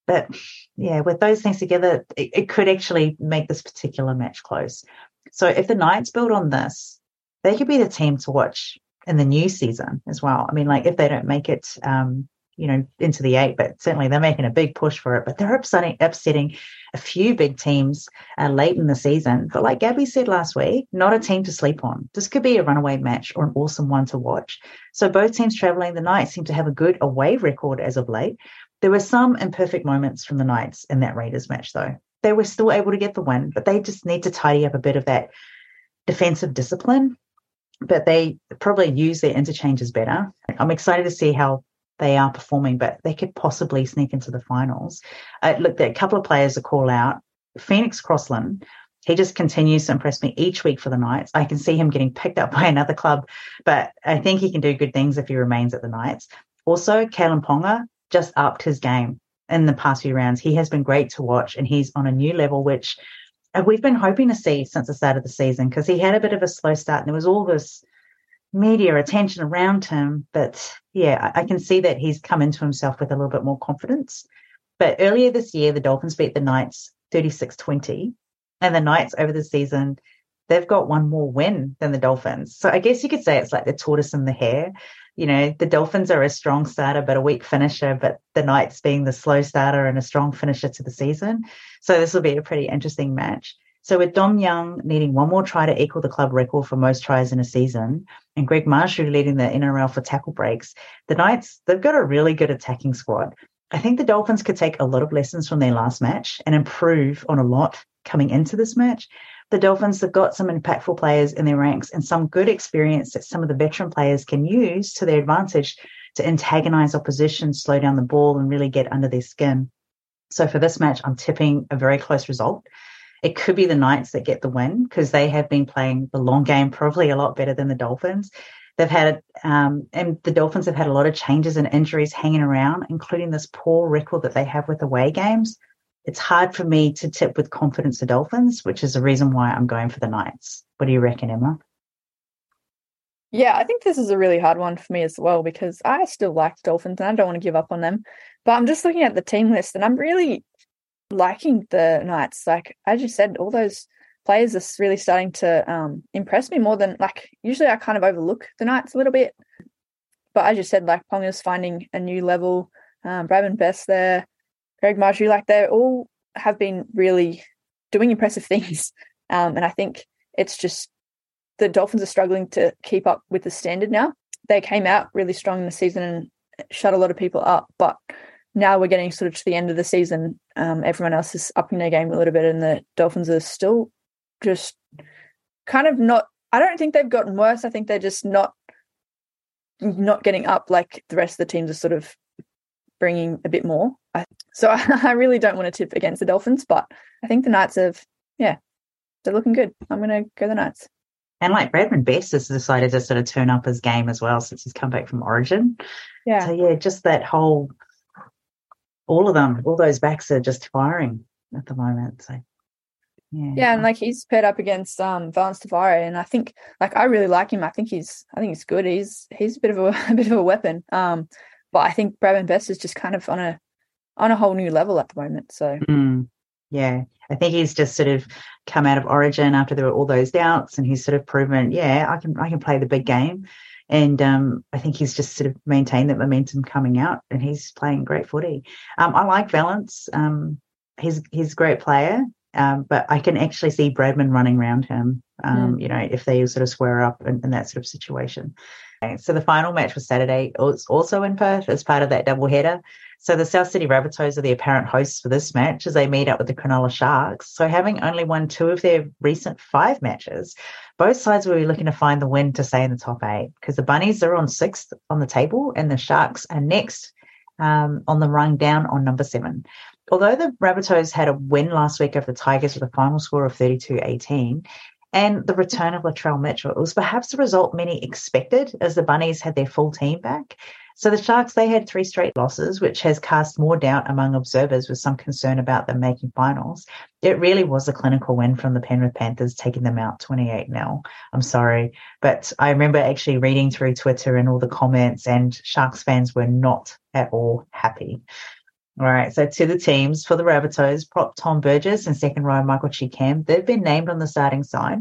A: But yeah, with those things together, it, it could actually make this particular match close. So if the Knights build on this, they could be the team to watch in the new season as well. I mean, like if they don't make it, um, you know, into the eight, but certainly they're making a big push for it. But they're upsetting, upsetting a few big teams uh, late in the season. But like Gabby said last week, not a team to sleep on. This could be a runaway match or an awesome one to watch. So both teams traveling, the Knights seem to have a good away record as of late. There were some imperfect moments from the Knights in that Raiders match, though. They were still able to get the win, but they just need to tidy up a bit of that defensive discipline. But they probably use their interchanges better. I'm excited to see how they are performing, but they could possibly sneak into the finals. Uh, look, there are a couple of players to call out. Phoenix Crossland, he just continues to impress me each week for the Knights. I can see him getting picked up by another club, but I think he can do good things if he remains at the Knights. Also, Kalyn Ponga, just upped his game in the past few rounds. He has been great to watch and he's on a new level, which uh, we've been hoping to see since the start of the season because he had a bit of a slow start and there was all this media attention around him. But yeah, I, I can see that he's come into himself with a little bit more confidence. But earlier this year, the Dolphins beat the Knights 36 20. And the Knights over the season, they've got one more win than the Dolphins. So I guess you could say it's like the tortoise and the hare you know, the Dolphins are a strong starter but a weak finisher, but the Knights being the slow starter and a strong finisher to the season. So this will be a pretty interesting match. So with Dom Young needing one more try to equal the club record for most tries in a season, and Greg Marzhew leading the NRL for tackle breaks, the Knights, they've got a really good attacking squad. I think the Dolphins could take a lot of lessons from their last match and improve on a lot coming into this match. The Dolphins have got some impactful players in their ranks and some good experience that some of the veteran players can use to their advantage to antagonize opposition, slow down the ball, and really get under their skin. So for this match, I'm tipping a very close result. It could be the Knights that get the win because they have been playing the long game probably a lot better than the Dolphins. They've had, um, and the Dolphins have had a lot of changes and injuries hanging around, including this poor record that they have with away games. It's hard for me to tip with confidence the Dolphins, which is the reason why I'm going for the Knights. What do you reckon, Emma?
B: Yeah, I think this is a really hard one for me as well because I still like Dolphins and I don't want to give up on them. But I'm just looking at the team list and I'm really liking the Knights. Like as you said, all those players are really starting to um, impress me more than like usually I kind of overlook the Knights a little bit. But as you said, like Pong is finding a new level, um, Bradman Best there, Craig Marshall, like they all have been really doing impressive things. Um, and I think it's just the Dolphins are struggling to keep up with the standard now. They came out really strong in the season and shut a lot of people up, but now we're getting sort of to the end of the season. Um, everyone else is upping their game a little bit, and the Dolphins are still just kind of not. I don't think they've gotten worse. I think they're just not not getting up like the rest of the teams are sort of bringing a bit more. I, so I, really don't want to tip against the Dolphins, but I think the Knights have, yeah, they're looking good. I'm going to go the Knights.
A: And like Bradman Best has decided to sort of turn up his game as well since he's come back from Origin.
B: Yeah.
A: So yeah, just that whole, all of them, all those backs are just firing at the moment. So
B: yeah. yeah, and like he's paired up against um Valynce Te Whare, and I think like I really like him. I think he's I think he's good. He's he's a bit of a, a bit of a weapon. Um, but I think Bradman Best is just kind of on a on a whole new level at the moment. So
A: mm, yeah, I think he's just sort of come out of Origin after there were all those doubts, and he's sort of proven, yeah, I can I can play the big game. And um, I think he's just sort of maintained that momentum coming out, and he's playing great footy. Um, I like Valynce. Um, he's he's a great player, um, but I can actually see Bradman running around him. Mm. You know, if they sort of square up in, in that sort of situation. So the final match was Saturday, was also in Perth as part of that double header. So the South Sydney Rabbitohs are the apparent hosts for this match as they meet up with the Cronulla Sharks. So having only won two of their recent five matches, both sides will be looking to find the win to stay in the top eight because the Bunnies are on sixth on the table and the Sharks are next um, on the rung down on number seven. Although the Rabbitohs had a win last week over the Tigers with a final score of 32-18, and the return of Latrell Mitchell. It was perhaps the result many expected as the Bunnies had their full team back. So the Sharks, they had three straight losses, which has cast more doubt among observers with some concern about them making finals. It really was a clinical win from the Penrith Panthers, taking them out 28 0. I'm sorry. But I remember actually reading through Twitter and all the comments, and Sharks fans were not at all happy. All right, so to the teams for the Rabbitohs, prop Tom Burgess and second row Michael Chee-Kam. They've been named on the starting side.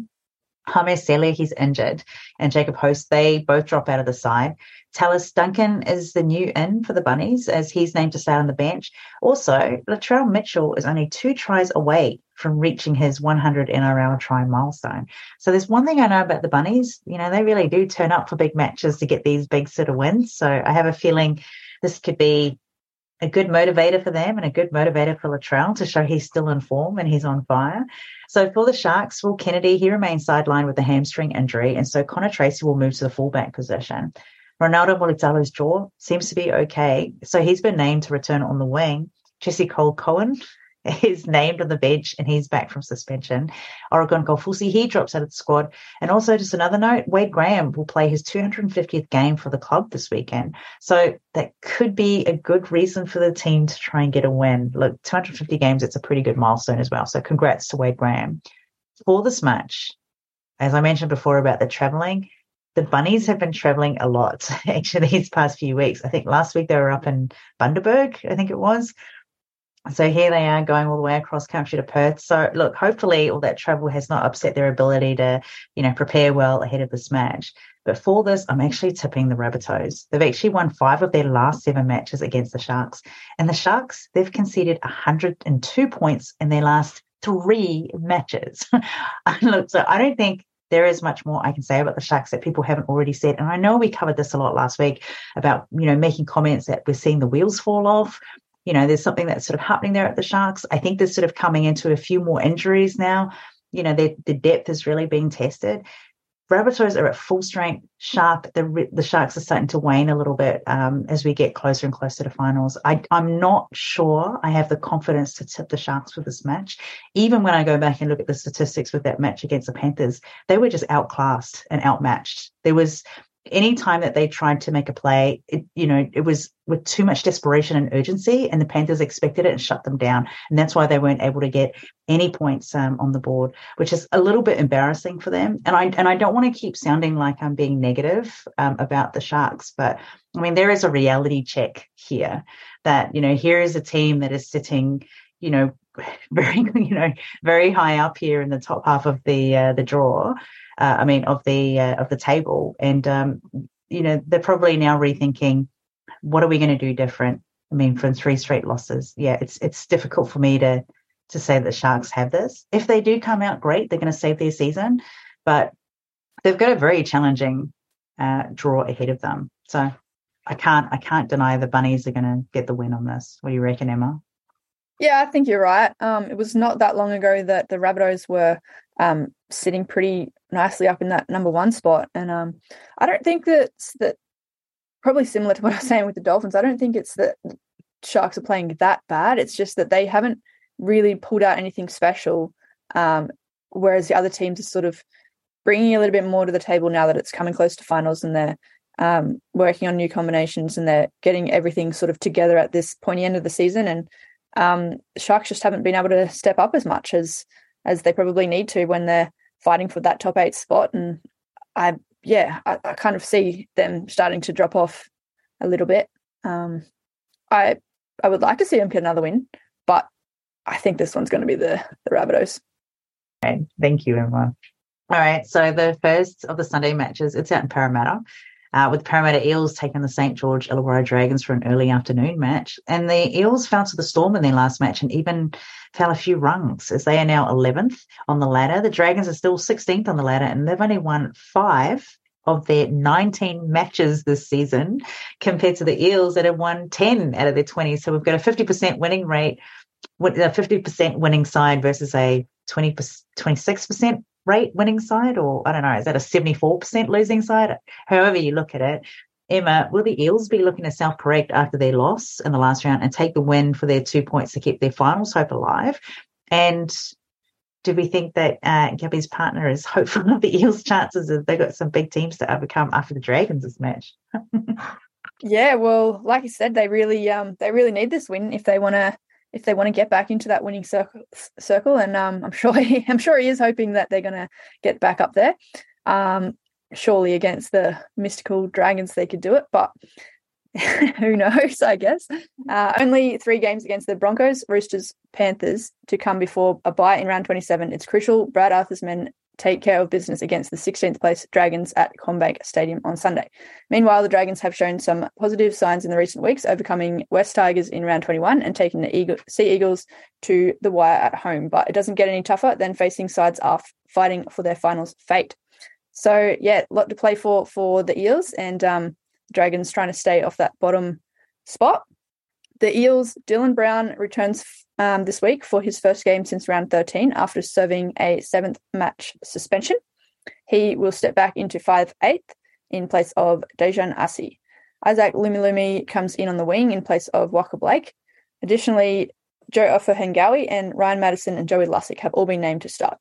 A: James Celia, he's injured, and Jacob Host, they both drop out of the side. Tallis Duncan is the new in for the Bunnies as he's named to stay on the bench. Also, Latrell Mitchell is only two tries away from reaching his 100 NRL try milestone. So there's one thing I know about the Bunnies, you know, they really do turn up for big matches to get these big sort of wins. So I have a feeling this could be a good motivator for them and a good motivator for Latrell to show he's still in form and he's on fire. So for the Sharks, Will Kennedy, he remains sidelined with a hamstring injury, and so Connor Tracey will move to the fullback position. Ronaldo Mulitalo's jaw seems to be okay, so he's been named to return on the wing. Jesse Colquhoun is named on the bench and he's back from suspension. Oregon Kaufusi, he drops out of the squad. And also, just another note, Wade Graham will play his 250th game for the club this weekend. So that could be a good reason for the team to try and get a win. Look, 250 games, it's a pretty good milestone as well. So congrats to Wade Graham. For this match, as I mentioned before about the traveling, the bunnies have been traveling a lot actually these past few weeks. I think last week they were up in Bundaberg, I think it was. So here they are going all the way across country to Perth. So look, hopefully all that travel has not upset their ability to, you know, prepare well ahead of this match. But for this, I'm actually tipping the Rabbitohs. They've actually won five of their last seven matches against the Sharks. And the Sharks, they've conceded 102 points in their last three matches. look, so I don't think there is much more I can say about the Sharks that people haven't already said. And I know we covered this a lot last week about, you know, making comments that we're seeing the wheels fall off you know, there's something that's sort of happening there at the Sharks. I think they're sort of coming into a few more injuries now. You know, the depth is really being tested. Rabbitohs are at full strength. sharp. the the Sharks are starting to wane a little bit um, as we get closer and closer to finals. I, I'm not sure I have the confidence to tip the Sharks for this match. Even when I go back and look at the statistics with that match against the Panthers, they were just outclassed and outmatched. There was any time that they tried to make a play, it, you know, it was with too much desperation and urgency, and the Panthers expected it and shut them down, and that's why they weren't able to get any points um, on the board, which is a little bit embarrassing for them. And I and I don't want to keep sounding like I'm being negative um, about the Sharks, but I mean there is a reality check here that you know here is a team that is sitting, you know, very you know very high up here in the top half of the uh, the draw uh, I mean, of the uh, of the table, and um, you know they're probably now rethinking what are we going to do different. I mean, from three straight losses, yeah, it's it's difficult for me to to say that Sharks have this. If they do come out great, they're going to save their season, but they've got a very challenging uh, draw ahead of them. So I can't I can't deny the bunnies are going to get the win on this. What do you reckon, Emma?
B: Yeah, I think you're right. Um, it was not that long ago that the Rabbitohs were um, sitting pretty nicely up in that number one spot. And um, I don't think that's that probably similar to what I was saying with the Dolphins. I don't think it's that Sharks are playing that bad. It's just that they haven't really pulled out anything special. Um, whereas the other teams are sort of bringing a little bit more to the table now that it's coming close to finals and they're um, working on new combinations and they're getting everything sort of together at this pointy end of the season. And um, Sharks just haven't been able to step up as much as as they probably need to when they're fighting for that top eight spot. And I, yeah, I, I kind of see them starting to drop off a little bit. Um, I, I would like to see them get another win, but I think this one's going to be the the Rabbitohs.
A: Okay, thank you, Emma. All right, so the first of the Sunday matches, it's out in Parramatta uh, with Parramatta Eels taking the St. George Illawarra Dragons for an early afternoon match. And the Eels fell to the storm in their last match and even fell a few rungs as they are now 11th on the ladder. The Dragons are still 16th on the ladder and they've only won five of their 19 matches this season compared to the Eels that have won 10 out of their 20. So we've got a 50% winning rate, a 50% winning side versus a 20, 26% rate winning side, or I don't know, is that a 74% losing side? However you look at it. Emma, will the Eels be looking to self correct after their loss in the last round and take the win for their two points to keep their finals hope alive? And do we think that uh, Gabby's partner is hopeful of the Eels' chances if they've got some big teams to overcome after the Dragons this match?
B: yeah, well, like you said, they really um they really need this win if they want to if they want to get back into that winning circle, circle and um, I'm sure he, I'm sure he is hoping that they're going to get back up there. Um, surely against the mystical dragons they could do it, but who knows? I guess uh, only three games against the Broncos, Roosters, Panthers to come before a bye in round 27. It's crucial. Brad Arthur's men take care of business against the 16th place Dragons at CommBank Stadium on Sunday. Meanwhile, the Dragons have shown some positive signs in the recent weeks, overcoming West Tigers in round 21 and taking the Eagle, Sea Eagles to the wire at home. But it doesn't get any tougher than facing sides are fighting for their finals fate. So yeah, a lot to play for for the Eels and um, Dragons trying to stay off that bottom spot. The Eels, Dylan Brown returns um, this week for his first game since round 13 after serving a seventh match suspension. He will step back into 5 8 in place of Daejarn Asi. Isaac Lumelume comes in on the wing in place of Waqa Blake. Additionally, Joe Ofahengaue and Ryan Matterson and Joey Lussick have all been named to start.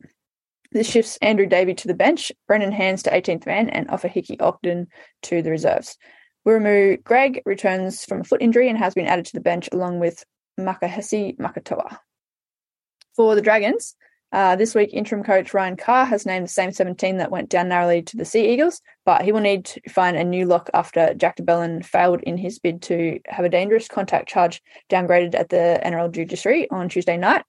B: This shifts Andrew Davey to the bench, Brendan Hands to 18th man, and Ofahiki Ogden to the reserves. Wiremu Greig returns from a foot injury and has been added to the bench along with Makahesi Makatoa. For the Dragons, uh, this week, interim coach Ryan Carr has named the same 17 that went down narrowly to the Sea Eagles, but he will need to find a new lock after Jack de Belin failed in his bid to have a dangerous contact charge downgraded at the NRL judiciary on Tuesday night.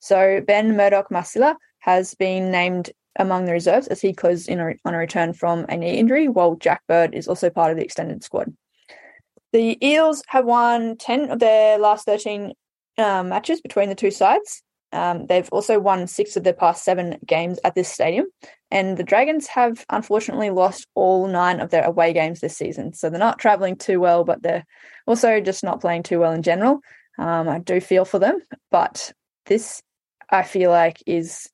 B: So Ben Murdoch Masila has been named among the reserves as he closes in on a return from a knee injury, while Jack Bird is also part of the extended squad. The Eels have won 10 of their last 13 um, matches between the two sides. Um, they've also won six of their past seven games at this stadium. And the Dragons have unfortunately lost all nine of their away games this season. So they're not traveling too well, but they're also just not playing too well in general. Um, I do feel for them, but this I feel like is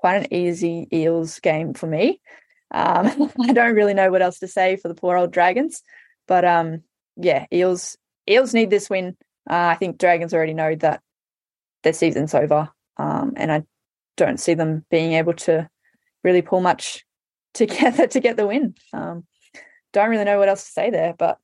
B: quite an easy Eels game for me. Um, I don't really know what else to say for the poor old Dragons, but um, yeah, Eels Eels need this win. Uh, I think Dragons already know that their season's over, um, and I don't see them being able to really pull much together to get the win. Um, don't really know what else to say there, but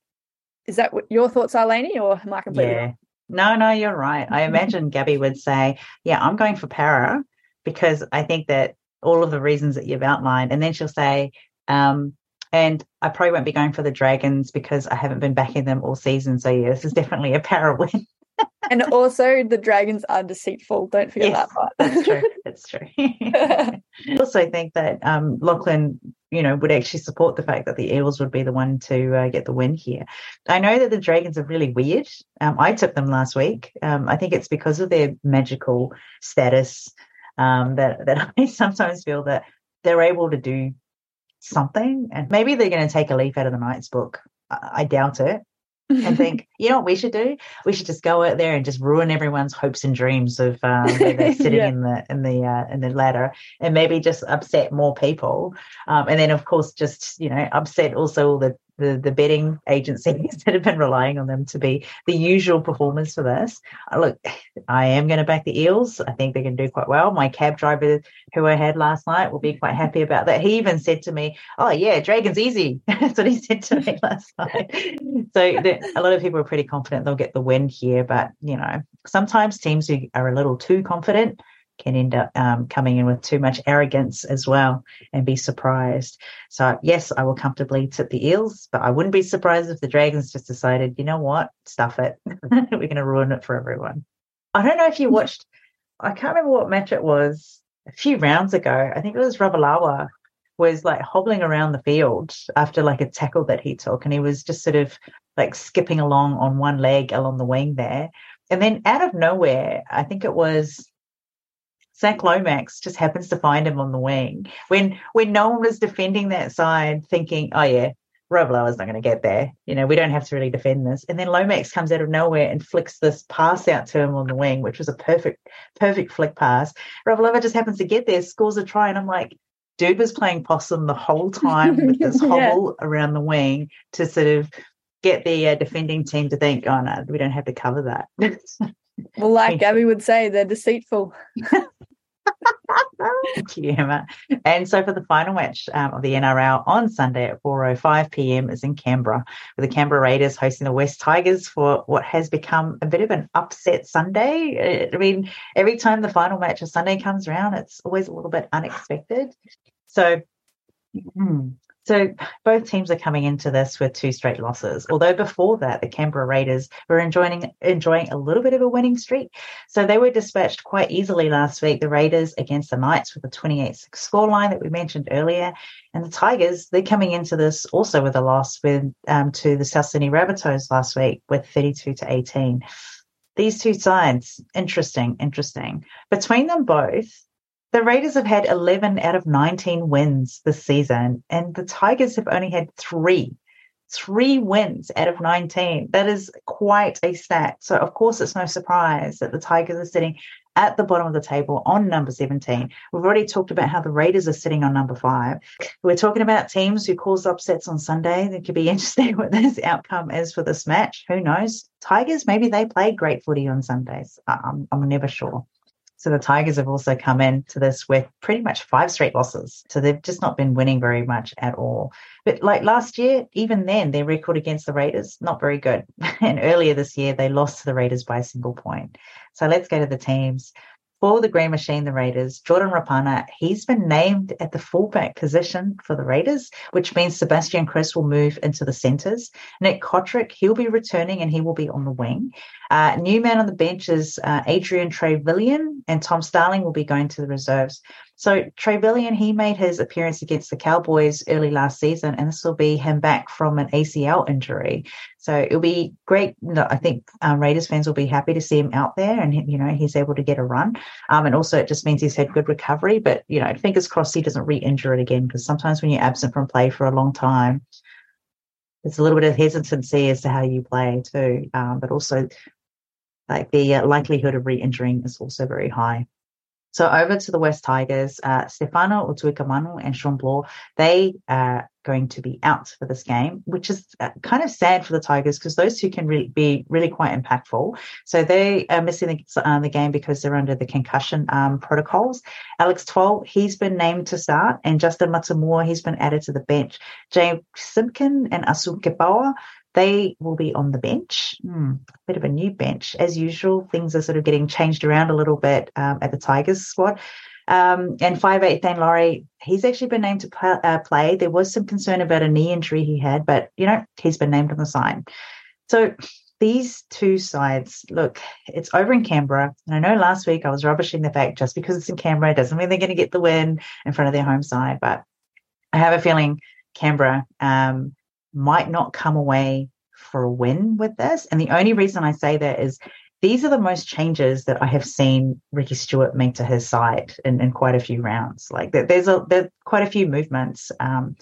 B: is that what your thoughts are, Lainey, or am I completely
A: yeah. No, no, you're right. I imagine Gabby would say, Yeah, I'm going for para because I think that all of the reasons that you've outlined. And then she'll say, um, and I probably won't be going for the Dragons because I haven't been backing them all season. So yeah, this is definitely a power win.
B: and also the dragons are deceitful. Don't forget yes, that part.
A: that's true. That's true. I also think that um, Lachlan, you know, would actually support the fact that the Eels would be the one to uh, get the win here. I know that the Dragons are really weird. Um, I took them last week. Um, I think it's because of their magical status um, that that I sometimes feel that they're able to do something, and maybe they're going to take a leaf out of the Knights book. I, I doubt it and think, you know what we should do? We should just go out there and just ruin everyone's hopes and dreams of um, they're sitting yeah. in the in the uh, in the ladder, and maybe just upset more people, um, and then of course just you know upset also all the the, the betting agencies that have been relying on them to be the usual performers for this. Uh, look, I am going to back the Eels. I think they can do quite well. My cab driver who I had last night will be quite happy about that. He even said to me, "Oh yeah, Dragon's easy." That's what he said to me last night. So the, a lot of people are pretty confident they'll get the win here, but you know, sometimes teams who are a little too confident can end up um, coming in with too much arrogance as well and be surprised. So, yes, I will comfortably tip the Eels, but I wouldn't be surprised if the Dragons just decided, you know what, stuff it. We're going to ruin it for everyone. I don't know if you watched, I can't remember what match it was a few rounds ago. I think it was Ravalawa was like hobbling around the field after like a tackle that he took and he was just sort of like skipping along on one leg along the wing there. And then out of nowhere, I think it was Zac Lomax just happens to find him on the wing when when no one was defending that side, thinking, "Oh yeah, Ravalawa's not going to get there. You know, we don't have to really defend this." And then Lomax comes out of nowhere and flicks this pass out to him on the wing, which was a perfect perfect flick pass. Ravalawa just happens to get there, scores a try, and I'm like, dude was playing possum the whole time with this hobble yeah. around the wing to sort of get the uh, defending team to think, "Oh no, we don't have to cover that."
B: well, like Gabby would say, they're deceitful.
A: Thank you, Emma. And so for the final match um, of the NRL on Sunday at 4.05 p.m. is in Canberra, with the Canberra Raiders hosting the West Tigers for what has become a bit of an upset Sunday. I mean, every time the final match of Sunday comes around, it's always a little bit unexpected. So hmm, so both teams are coming into this with two straight losses. Although before that, the Canberra Raiders were enjoying enjoying a little bit of a winning streak. So they were dispatched quite easily last week. The Raiders against the Knights with a 28-6 scoreline that we mentioned earlier. And the Tigers, they're coming into this also with a loss with um, to the South Sydney Rabbitohs last week with 32 to 18. These two sides, interesting, interesting. Between them both, the Raiders have had 11 out of 19 wins this season, and the Tigers have only had three. Three wins out of 19. That is quite a stat. So, of course, it's no surprise that the Tigers are sitting at the bottom of the table on number 17. We've already talked about how the Raiders are sitting on number five. We're talking about teams who cause upsets on Sunday. It could be interesting what this outcome is for this match. Who knows? Tigers, maybe they play great footy on Sundays. I'm, I'm never sure. So the Tigers have also come into this with pretty much five straight losses. So they've just not been winning very much at all. But like last year, even then, their record against the Raiders, not very good. And earlier this year, they lost to the Raiders by a single point. So let's go to the teams for the Green Machine, the Raiders, Jordan Rapana, he's been named at the fullback position for the Raiders, which means Sebastian Kris will move into the centres. Nick Cotric, he'll be returning and he will be on the wing. Uh, new man on the bench is uh, Adrian Trevilyan, and Tom Starling will be going to the reserves. So Trevilyan, he made his appearance against the Cowboys early last season, and this will be him back from an ACL injury. So it'll be great. I think um, Raiders fans will be happy to see him out there, and you know he's able to get a run. Um, and also it just means he's had good recovery. But you know, fingers crossed he doesn't re-injure it again, because sometimes when you're absent from play for a long time, there's a little bit of hesitancy as to how you play too. Um, but also like the uh, likelihood of re-injuring is also very high. So over to the West Tigers, uh, Stefano Utoikamanu and Shawn Blore, they are going to be out for this game, which is uh, kind of sad for the Tigers because those two can really be really quite impactful. So they are missing the, uh, the game because they're under the concussion um, protocols. Alex Twal, he's been named to start, and Justin Matamua, he's been added to the bench. James Simpkin and Asu Kepaoa, they will be on the bench. Hmm, bit of a new bench. As usual, things are sort of getting changed around a little bit um, at the Tigers squad. Um, and five eight Thane Laurie, he's actually been named to play, uh, play. There was some concern about a knee injury he had, but you know he's been named on the side. So these two sides, look, it's over in Canberra. And I know last week I was rubbishing the fact just because it's in Canberra doesn't mean they're going to get the win in front of their home side. But I have a feeling Canberra um, might not come away for a win with this. And the only reason I say that is these are the most changes that I have seen Ricky Stuart make to his side in, in quite a few rounds. Like there's a there's quite a few movements um,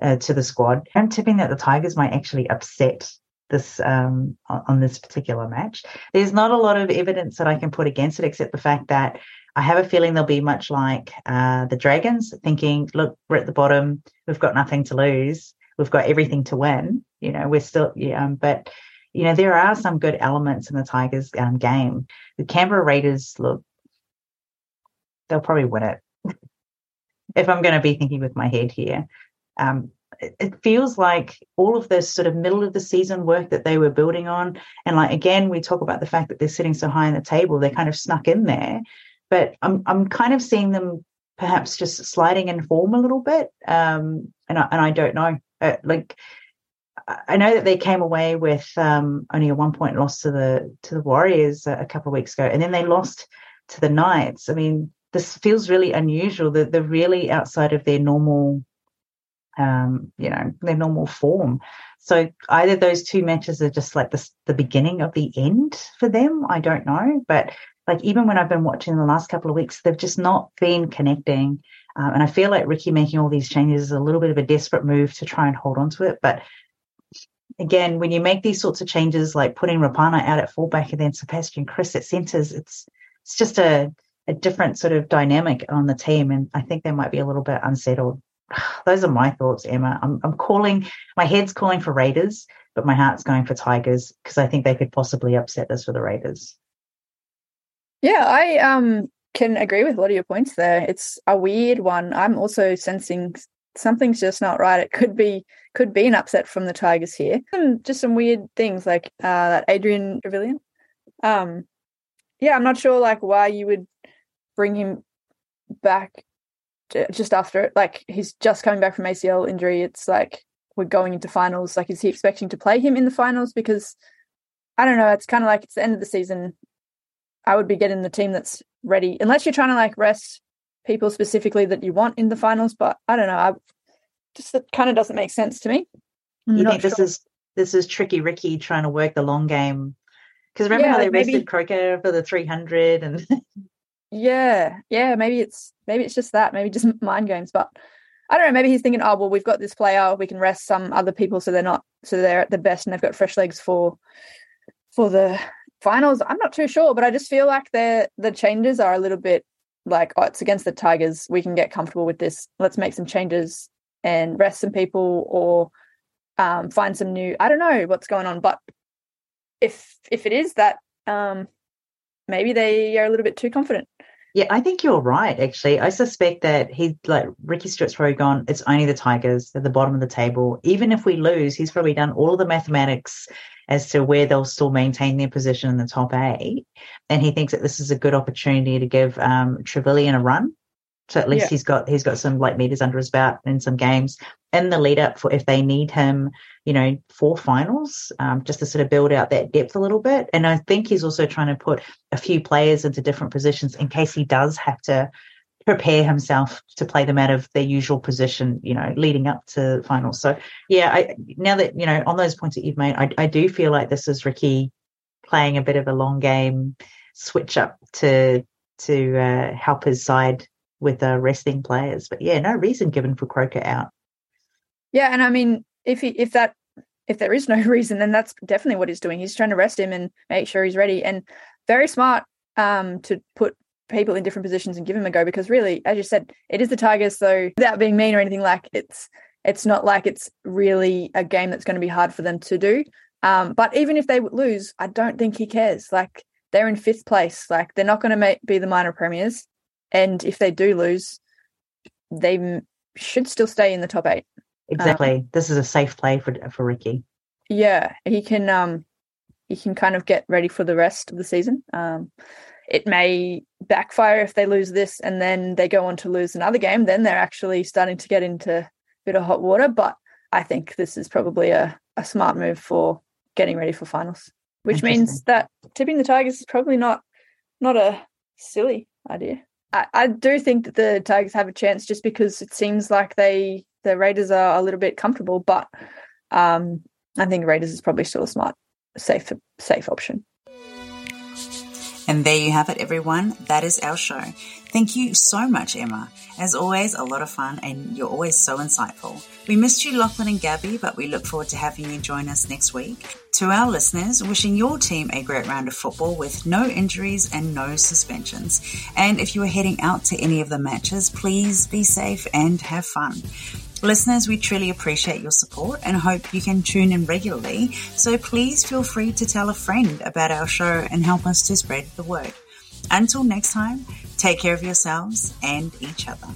A: uh, to the squad. I'm tipping that the Tigers might actually upset this um, on, this particular match. There's not a lot of evidence that I can put against it, except the fact that I have a feeling they'll be much like uh, the Dragons, thinking, look, we're at the bottom, we've got nothing to lose we've got everything to win. You know, we're still, yeah, um, but you know, there are some good elements in the Tigers um, game. The Canberra Raiders look, they'll probably win it. if I'm going to be thinking with my head here, um, it, it feels like all of this sort of middle of the season work that they were building on, and like again, we talk about the fact that they're sitting so high in the table, they kind of snuck in there. But I'm I'm kind of seeing them perhaps just sliding in form a little bit, um, and I, and I don't know uh, like I know that they came away with um, only a one point loss to the to the Warriors a, a couple of weeks ago, and then they lost to the Knights. I mean, this feels really unusual. That they're really outside of their normal, um, you know, their normal form. So either those two matches are just like the the beginning of the end for them. I don't know, but like even when I've been watching the last couple of weeks, they've just not been connecting. Um, and I feel like Ricky making all these changes is a little bit of a desperate move to try and hold on to it. But again, when you make these sorts of changes, like putting Rapana out at fullback and then Sebastian Kris at centres, it's it's just a, a different sort of dynamic on the team. And I think they might be a little bit unsettled. Those are my thoughts, Emma. I'm, I'm calling, my head's calling for Raiders, but my heart's going for Tigers because I think they could possibly upset this for the Raiders.
B: Yeah, I um can agree with a lot of your points there. It's a weird one. I'm also sensing something's just not right. It could be could be an upset from the Tigers here. And just some weird things like uh, that Adrian Trevilyan. Um, yeah, I'm not sure like why you would bring him back just after it. Like he's just coming back from ACL injury. It's like we're going into finals. Like, is he expecting to play him in the finals? Because I don't know. It's kind of like it's the end of the season. I would be getting the team that's ready, unless you're trying to like rest people specifically that you want in the finals. But I don't know. I just it kind of doesn't make sense to me.
A: I'm you think this is this is tricky Ricky trying to work the long game? Because remember yeah, how they maybe, rested Croker for the 300 and
B: yeah, yeah, maybe it's maybe it's just that, maybe just mind games. But I don't know. Maybe he's thinking, oh well, we've got this player, we can rest some other people so they're not so they're at the best and they've got fresh legs for for the finals, I'm not too sure, but I just feel like the the changes are a little bit like, oh, it's against the Tigers. We can get comfortable with this. Let's make some changes and rest some people or um, find some new. I don't know what's going on, but if if it is that, um, maybe they are a little bit too confident.
A: Yeah, I think you're right. Actually, I suspect that he's like Ricky Stuart's probably gone. It's only the Tigers at the bottom of the table. Even if we lose, he's probably done all of the mathematics as to where they'll still maintain their position in the top eight. And he thinks that this is a good opportunity to give um, a run. So at least yeah. he's got he's got some light meters under his belt in some games in the lead up for if they need him, you know, for finals, um, just to sort of build out that depth a little bit. And I think he's also trying to put a few players into different positions in case he does have to prepare himself to play them out of their usual position, you know, leading up to finals. So yeah, I now that you know on those points that you've made, I, I do feel like this is Ricky playing a bit of a long game switch up to to uh, help his side with uh, resting players. But yeah, no reason given for Croker out.
B: Yeah, and I mean, if he if that if there is no reason, then that's definitely what he's doing. He's trying to rest him and make sure he's ready. And very smart um, to put people in different positions and give him a go because really, as you said, it is the Tigers. So without being mean or anything, like it's it's not like it's really a game that's going to be hard for them to do. Um, but even if they lose, I don't think he cares. Like they're in fifth place. Like they're not going to make, be the minor premiers, and if they do lose, they m- should still stay in the top eight.
C: Exactly. Um, this is a safe play for for Ricky.
B: Yeah, he can um he can kind of get ready for the rest of the season. Um, it may backfire if they lose this and then they go on to lose another game. Then they're actually starting to get into a bit of hot water. But I think this is probably a, a smart move for getting ready for finals, which means that tipping the Tigers is probably not not a silly idea. I, I do think that the Tigers have a chance just because it seems like they the Raiders are a little bit comfortable, but um, I think Raiders is probably still a smart, safe, safe option.
A: And there you have it, everyone. That is our show. Thank you so much, Emma. As always, a lot of fun, and you're always so insightful. We missed you, Lachlan and Gabby, but we look forward to having you join us next week. To our listeners, wishing your team a great round of football with no injuries and no suspensions. And if you are heading out to any of the matches, please be safe and have fun. Listeners, we truly appreciate your support and hope you can tune in regularly. So please feel free to tell a friend about our show and help us to spread the word. Until next time, take care of yourselves and each other.